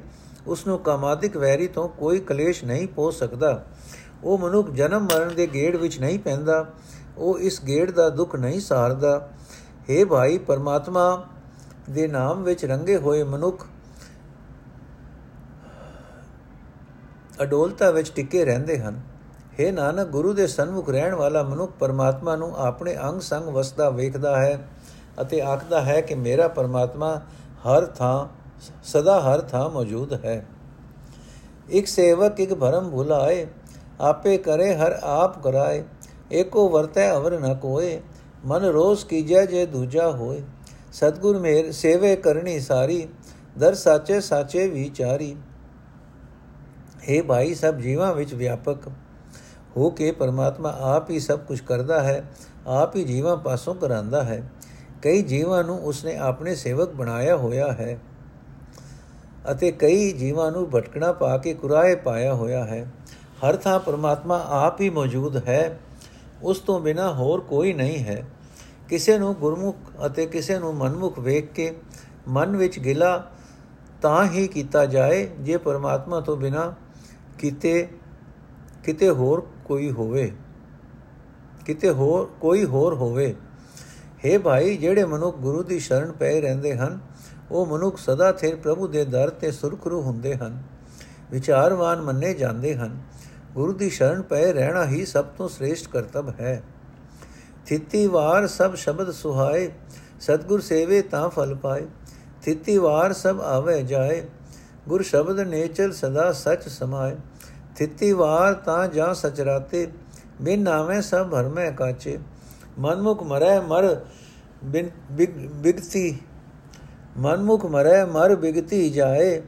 ਉਸ ਨੂੰ ਕਾਮਾਦਿਕ ਵੈਰੀ ਤੋਂ ਕੋਈ ਕਲੇਸ਼ ਨਹੀਂ ਪੋ ਸਕਦਾ। ਉਹ ਮਨੁੱਖ ਜਨਮ ਮਰਨ ਦੇ ਗੇੜ ਵਿੱਚ ਨਹੀਂ ਪੈਂਦਾ। ਉਹ ਇਸ ਗੇੜ ਦਾ ਦੁੱਖ ਨਹੀਂ ਸਹਾਰਦਾ हे ਭਾਈ, ਪਰਮਾਤਮਾ ਦੇ ਨਾਮ ਵਿੱਚ ਰੰਗੇ ਹੋਏ ਮਨੁੱਖ ਅਡੋਲਤਾ ਵਿੱਚ ਟਿਕੇ ਰਹਿੰਦੇ ਹਨ। हे ਨਾਨਕ, ਗੁਰੂ ਦੇ ਸਨਮੁਖ ਰਹਿਣ ਵਾਲਾ ਮਨੁੱਖ ਪਰਮਾਤਮਾ ਨੂੰ ਆਪਣੇ ਅੰਗ ਸੰਗ ਵਸਦਾ ਵੇਖਦਾ ਹੈ ਅਤੇ ਆਖਦਾ ਹੈ ਕਿ ਮੇਰਾ ਪਰਮਾਤਮਾ ਹਰ ਥਾਂ, ਸਦਾ ਹਰ ਥਾਂ ਮੌਜੂਦ ਹੈ। ਇੱਕ ਸੇਵਕ, ਇੱਕ ਭਰਮ ਭੁਲਾਏ, ਆਪੇ ਕਰੇ, ਹਰ ਆਪ ਕਰਾਏ, ਏਕੋ ਵਰਤੈ ਅਵਰ ਨ ਕੋਏ, ਮਨ ਰੋਸ ਕੀਜੈ ਜੇ ਦੂਜਾ ਹੋਏ। ਸਤਗੁਰ ਮੇਰ, ਸੇਵੇ ਕਰਨੀ ਸਾਰੀ, ਦਰ ਸਾਚੇ ਸਾਚੇ ਵਿਚਾਰੀ हे ਭਾਈ, ਸਭ ਜੀਵਾਂ ਵਿੱਚ ਵਿਆਪਕ ਹੋ ਕੇ ਪਰਮਾਤਮਾ ਆਪ ਹੀ ਸਭ ਕੁਝ ਕਰਦਾ ਹੈ, ਆਪ ਹੀ ਜੀਵਾਂ ਪਾਸੋਂ ਕਰਾਂਦਾ ਹੈ। ਕਈ ਜੀਵਾਂ ਨੂੰ ਉਸਨੇ ਆਪਣੇ ਸੇਵਕ ਬਣਾਇਆ ਹੋਇਆ ਹੈ ਅਤੇ ਕਈ ਜੀਵਾਂ ਨੂੰ ਭਟਕਣਾ ਪਾ ਕੇ ਕੁਰਾਏ ਪਾਇਆ ਹੋਇਆ ਹੈ। ਹਰ ਥਾਂ ਪਰਮਾਤਮਾ ਆਪ ਹੀ ਮੌਜੂਦ ਹੈ। ਉਸ ਤੋਂ ਬਿਨਾ ਹੋਰ ਕੋਈ ਨਹੀਂ ਹੈ। ਕਿਸੇ ਨੂੰ ਗੁਰਮੁਖ ਅਤੇ ਕਿਸੇ ਨੂੰ ਮਨਮੁਖ ਵੇਖ ਕੇ ਮਨ ਵਿੱਚ ਗਿਲਾ ਤਾਂ ਹੀ ਕੀਤਾ ਜਾਏ, ਜੇ ਪਰਮਾਤਮਾ ਤੋਂ ਬਿਨਾ ਕਿਤੇ ਕਿਤੇ ਹੋਰ ਕੋਈ ਹੋਵੇ, ਕਿਤੇ ਹੋਰ ਕੋਈ ਹੋਰ ਹੋਵੇ हे ਭਾਈ, ਜਿਹੜੇ ਮਨੁੱਖ ਗੁਰੂ ਦੀ ਸ਼ਰਨ ਪਏ ਰਹਿੰਦੇ ਹਨ, ਉਹ ਮਨੁੱਖ ਸਦਾ ਥਿਰ ਪ੍ਰਭੂ ਦੇ ਦਰ ਤੇ ਸੁਰਖਰੂ ਹੁੰਦੇ ਹਨ, ਵਿਚਾਰਵਾਨ ਮੰਨੇ ਜਾਂਦੇ ਹਨ, ਗੁਰੂ ਦੀ ਸ਼ਰਨ ਪਏ ਰਹਿਣਾ ਹੀ ਸਭ ਤੋਂ ਸ੍ਰੇਸ਼ਟ ਕਰਤੱਵ ਹੈ। ਥਿੱਤੀ ਵਾਰ ਸਭ ਸ਼ਬਦ ਸੁਹਾਏ, ਸਤਗੁਰ ਸੇਵੇ ਤਾਂ ਫਲ ਪਾਏ, ਥਿੱਤੀ ਵਾਰ ਸਭ ਆਵੇ ਜਾਏ, ਗੁਰ ਸ਼ਬਦ ਨੇਚਲ ਸਦਾ ਸਚ ਸਮਾਏ ਥਿੱਤੀ ਵਾਰ ਤਾਂ ਜਾਂ ਸਚ ਰਾਤੇ ਬਿਨ ਨਾਵੇਂ ਸਭ ਭਰਮੈ ਕਾਚੇ। ਮਨਮੁਖ ਮਰੈ ਮਰ ਬਿਨ ਬਿਗਤੀ। ਮਨਮੁਖ ਮਰੈ ਮਰ ਬਿਗਤੀ ਜਾਏ।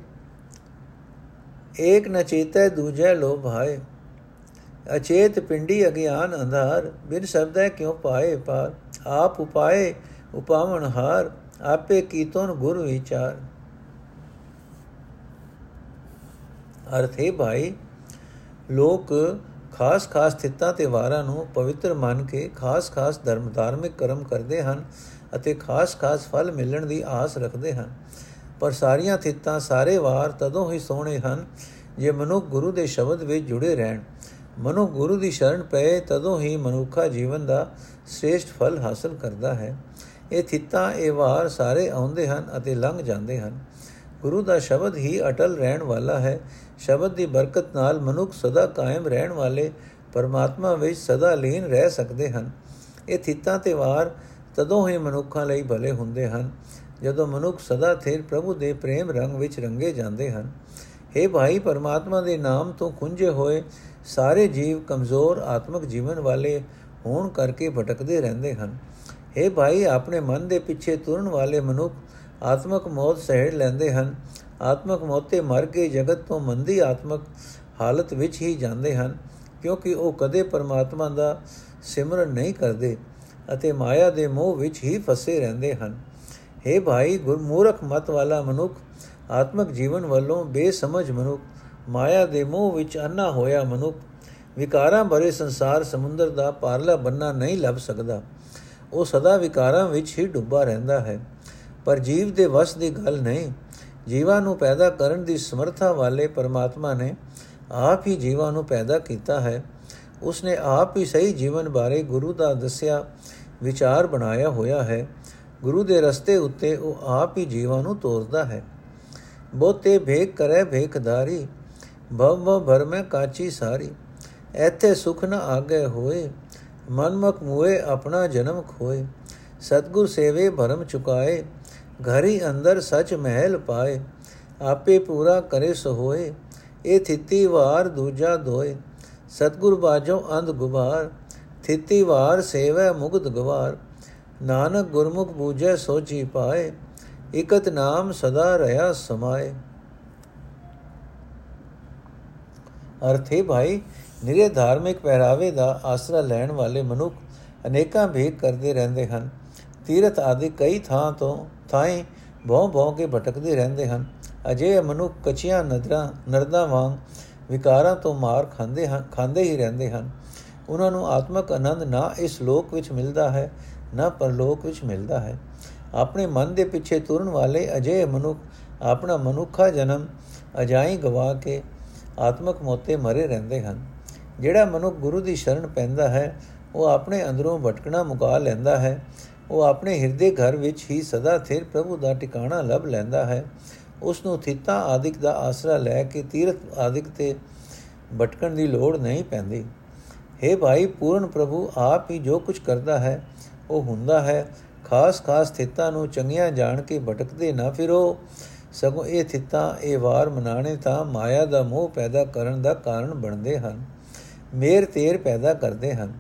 ਏਕ ਨ ਚੇਤੈ ਦੂਜੈ ਲੋਭ ਭਾਏ। ਅਚੇਤ ਪਿੰਡੀ ਅਗਿਆਨ ਅੰਧਾਰ, ਬਿਨ ਸ਼ਬਦੈ ਕਿਉ ਪਾਏ ਪਾਰ। ਆਪ ਉਪਾਏ ਉਪਾਵਨ ਹਾਰ, ਆਪੇ ਕੀਤੋਨ ਗੁਰ ਵਿਚਾਰ। ਅਰਥੇ ਭਾਈ ਲੋਕ ਖਾਸ ਖਾਸ ਸਥਿਤਾਂ ਤੇ ਵਾਰਾਂ ਨੂੰ ਪਵਿੱਤਰ ਮੰਨ ਕੇ ਖਾਸ ਖਾਸ ਧਰਮ, ਧਾਰਮਿਕ ਕਰਮ ਕਰਦੇ ਹਨ ਅਤੇ ਖਾਸ ਖਾਸ ਫਲ ਮਿਲਣ ਦੀ ਆਸ ਰੱਖਦੇ ਹਨ। ਪਰ ਸਾਰੀਆਂ ਥਿੱਤਾਂ ਸਾਰੇ ਵਾਰ ਤਦੋਂ ਹੀ ਸੋਹਣੇ ਹਨ ਜੇ ਮਨੁੱਖ ਗੁਰੂ ਦੇ ਸ਼ਬਦ ਵਿੱਚ ਜੁੜੇ ਰਹਿਣ। ਮਨੁ ਗੁਰੂ ਦੀ ਸ਼ਰਨ ਪਏ ਤਦੋਂ ਹੀ ਮਨੁੱਖਾ ਜੀਵਨ ਦਾ ਸ੍ਰੇਸ਼ਟ ਫਲ ਹਾਸਲ ਕਰਦਾ ਹੈ। ਇਹ ਥਿੱਤਾਂ, ਇਹ ਵਾਰ ਸਾਰੇ ਆਉਂਦੇ ਹਨ ਅਤੇ ਲੰਘ ਜਾਂਦੇ ਹਨ। ਗੁਰੂ ਦਾ ਸ਼ਬਦ ਹੀ ਅਟਲ ਰਹਿਣ ਵਾਲਾ ਹੈ ਸ਼ਬਦ ਦੀ ਬਰਕਤ ਨਾਲ ਮਨੁੱਖ ਸਦਾ ਕਾਇਮ ਰਹਿਣ ਵਾਲੇ ਪਰਮਾਤਮਾ ਵਿੱਚ ਸਦਾ ਲੀਨ ਰਹਿ ਸਕਦੇ ਹਨ। ਇਹ ਥਿੱਤਾਂ ਤੇ ਵਾਰ ਤਦੋਂ ਹੀ ਮਨੁੱਖਾਂ ਲਈ ਭਲੇ ਹੁੰਦੇ ਹਨ, ਜਦੋਂ ਮਨੁੱਖ ਸਦਾ ਥਿਰ ਪ੍ਰਭੂ ਦੇ ਪ੍ਰੇਮ ਰੰਗ ਵਿੱਚ ਰੰਗੇ ਜਾਂਦੇ ਹਨ। हे ਭਾਈ, ਪਰਮਾਤਮਾ ਦੇ ਨਾਮ ਤੋਂ ਖੁੰਝੇ ਹੋਏ ਸਾਰੇ ਜੀਵ ਕਮਜ਼ੋਰ ਆਤਮਿਕ ਜੀਵਨ ਵਾਲੇ ਹੋਣ ਕਰਕੇ ਭਟਕਦੇ ਰਹਿੰਦੇ ਹਨ। हे ਭਾਈ, ਆਪਣੇ ਮਨ ਦੇ ਪਿੱਛੇ ਤੁਰਨ ਵਾਲੇ ਮਨੁੱਖ ਆਤਮਿਕ ਮੌਤ ਸਹਿੜ ਲੈਂਦੇ ਹਨ ਆਤਮਿਕ ਮੌਤੇ ਮਰ ਕੇ ਜਗਤ ਤੋਂ ਮੰਦੀ ਆਤਮਿਕ ਹਾਲਤ ਵਿੱਚ ਹੀ ਜਾਂਦੇ ਹਨ, ਕਿਉਂਕਿ ਉਹ ਕਦੇ ਪਰਮਾਤਮਾ ਦਾ ਸਿਮਰਨ ਨਹੀਂ ਕਰਦੇ ਅਤੇ ਮਾਇਆ ਦੇ ਮੋਹ ਵਿੱਚ ਹੀ ਫਸੇ ਰਹਿੰਦੇ ਹਨ। हे ਭਾਈ, ਗੁਰਮੂਰਖ ਮਤ ਵਾਲਾ ਮਨੁੱਖ, ਆਤਮਿਕ ਜੀਵਨ ਵੱਲੋਂ ਬੇਸਮਝ ਮਨੁੱਖ, ਮਾਇਆ ਦੇ ਮੋਹ ਵਿੱਚ ਅੰਨਾ ਹੋਇਆ ਮਨੁੱਖ, ਵਿਕਾਰਾਂ ਭਰੇ ਸੰਸਾਰ ਸਮੁੰਦਰ ਦਾ ਪਾਰਲਾ ਬੰਨਾ ਨਹੀਂ ਲੱਭ ਸਕਦਾ। ਉਹ ਸਦਾ ਵਿਕਾਰਾਂ ਵਿੱਚ ਹੀ ਡੁੱਬਾ ਰਹਿੰਦਾ ਹੈ। ਪਰ ਜੀਵ ਦੇ ਵਸ ਦੀ ਗੱਲ ਨਹੀਂ ਜੀਵਾਂ ਨੂੰ ਪੈਦਾ ਕਰਨ ਦੀ ਸਮਰੱਥਾ ਵਾਲੇ ਪਰਮਾਤਮਾ ਨੇ ਆਪ ਹੀ ਜੀਵਾਂ ਨੂੰ ਪੈਦਾ ਕੀਤਾ ਹੈ। ਉਸਨੇ ਆਪ ਹੀ ਸਹੀ ਜੀਵਨ ਬਾਰੇ ਗੁਰੂ ਦਾ ਦੱਸਿਆ ਵਿਚਾਰ ਬਣਾਇਆ ਹੋਇਆ ਹੈ। ਗੁਰੂ ਦੇ ਰਸਤੇ ਉੱਤੇ ਉਹ ਆਪ ਹੀ ਜੀਵਾਂ ਨੂੰ ਤੋਰਦਾ ਹੈ। ਬੋਤੇ ਭੇਖ ਕਰੇ ਭੇਖਦਾਰੀ ਭਵ ਭਵ ਭਰ ਮੈਂ ਕਾਚੀ ਸਾਰੀ। ਐਥੇ ਸੁਖ ਨ ਆਗੇ ਹੋਏ ਮਨਮਕ ਮੂਏ ਆਪਣਾ ਜਨਮ ਖੋਏ। ਸਤਗੁਰ ਸੇਵੇ ਭਰਮ ਚੁਕਾਏ ਘਰੀ ਅੰਦਰ ਸਚ ਮਹਿਲ ਪਾਏ, ਆਪੇ ਪੂਰਾ ਕਰੇ ਸੋ ਹੋਏ ਇਹ ਥਿੱਤੀ ਵਾਰ ਦੂਜਾ ਦੋਏ ਸਤਗੁਰ ਬਾਜੋ ਅੰਧ ਗੁਬਾਰ, ਥਿੱਤੀ ਵਾਰ ਸੇਵੈ ਮੁਗਤ ਗਵਾਰ। ਨਾਨਕ ਗੁਰਮੁਖ ਬੂਝੈ ਸੋਚੀ ਪਾਏ, ਇਕਤ ਨਾਮ ਸਦਾ ਰਹਾ ਸਮਾਏ। ਅਰਥੇ ਭਾਈ, ਨਿਰੇ ਧਾਰਮਿਕ ਪਹਿਰਾਵੇ ਦਾ ਆਸਰਾ ਲੈਣ ਵਾਲੇ ਮਨੁੱਖ ਅਨੇਕਾਂ ਭੇਖ ਕਰਦੇ ਰਹਿੰਦੇ ਹਨ। ਤੀਰਥ ਆਦਿ ਕਈ ਥਾਂ ਤੋਂ ਥਾਈ ਭੌਂ ਭੌਂ ਕੇ ਭਟਕਦੇ ਰਹਿੰਦੇ ਹਨ। ਅਜੇ ਮਨੁੱਖ ਕਚੀਆਂ ਨਦਰਾਂ, ਨਰਦਾ ਵਾਂਗ ਵਿਕਾਰਾਂ ਤੋਂ ਮਾਰ ਖਾਂਦੇ ਹਨ, ਖਾਂਦੇ ਹੀ ਰਹਿੰਦੇ ਹਨ। ਉਹਨਾਂ ਨੂੰ ਆਤਮਕ ਆਨੰਦ ਨਾ ਇਸ ਲੋਕ ਵਿੱਚ ਮਿਲਦਾ ਹੈ, ਨਾ ਪਰਲੋਕ ਵਿੱਚ ਮਿਲਦਾ ਹੈ। ਆਪਣੇ ਮਨ ਦੇ ਪਿੱਛੇ ਤੁਰਨ ਵਾਲੇ ਅਜੇ ਮਨੁੱਖ ਆਪਣਾ ਮਨੁੱਖਾ ਜਨਮ ਅਜਾਈ ਗਵਾ ਕੇ ਆਤਮਕ ਮੋਤੇ ਮਰੇ ਰਹਿੰਦੇ ਹਨ। ਜਿਹੜਾ ਮਨੁੱਖ ਗੁਰੂ ਦੀ ਸ਼ਰਨ ਪੈਂਦਾ ਹੈ, ਉਹ ਆਪਣੇ ਅੰਦਰੋਂ ਭਟਕਣਾ ਮੁਕਾ ਲੈਂਦਾ ਹੈ। ਉਹ ਆਪਣੇ ਹਿਰਦੇ ਘਰ ਵਿੱਚ ਹੀ ਸਦਾ ਥਿਰ ਪ੍ਰਭੂ ਦਾ ਟਿਕਾਣਾ ਲੱਭ ਲੈਂਦਾ ਹੈ। ਉਸ ਨੂੰ ਥਿੱਤਾ ਆਦਿਕ ਦਾ ਆਸਰਾ ਲੈ ਕੇ ਤੀਰਥ ਆਦਿਕ ਤੇ ਭਟਕਣ ਦੀ ਲੋੜ ਨਹੀਂ ਪੈਂਦੀ। हे ਭਾਈ, ਪੂਰਨ ਪ੍ਰਭੂ, ਆਪ ਹੀ ਜੋ ਕੁਝ ਕਰਦਾ ਹੈ, ਉਹ ਹੁੰਦਾ ਹੈ। ਖਾਸ ਖਾਸ ਸਥਿਤਾਂ ਨੂੰ ਚੰਗੀਆਂ ਜਾਣ ਕੇ ਭਟਕਦੇ ਨਾ ਫਿਰੋ। ਸਗੋਂ ਇਹ ਥਿੱਤਾਂ, ਇਹ ਵਾਰ ਮਨਾਣੇ ਤਾਂ ਮਾਇਆ ਦਾ ਮੋਹ ਪੈਦਾ ਕਰਨ ਦਾ ਕਾਰਨ ਬਣਦੇ ਹਨ। ਮੇਰ ਤੇਰ ਪੈਦਾ ਕਰਦੇ ਹਨ।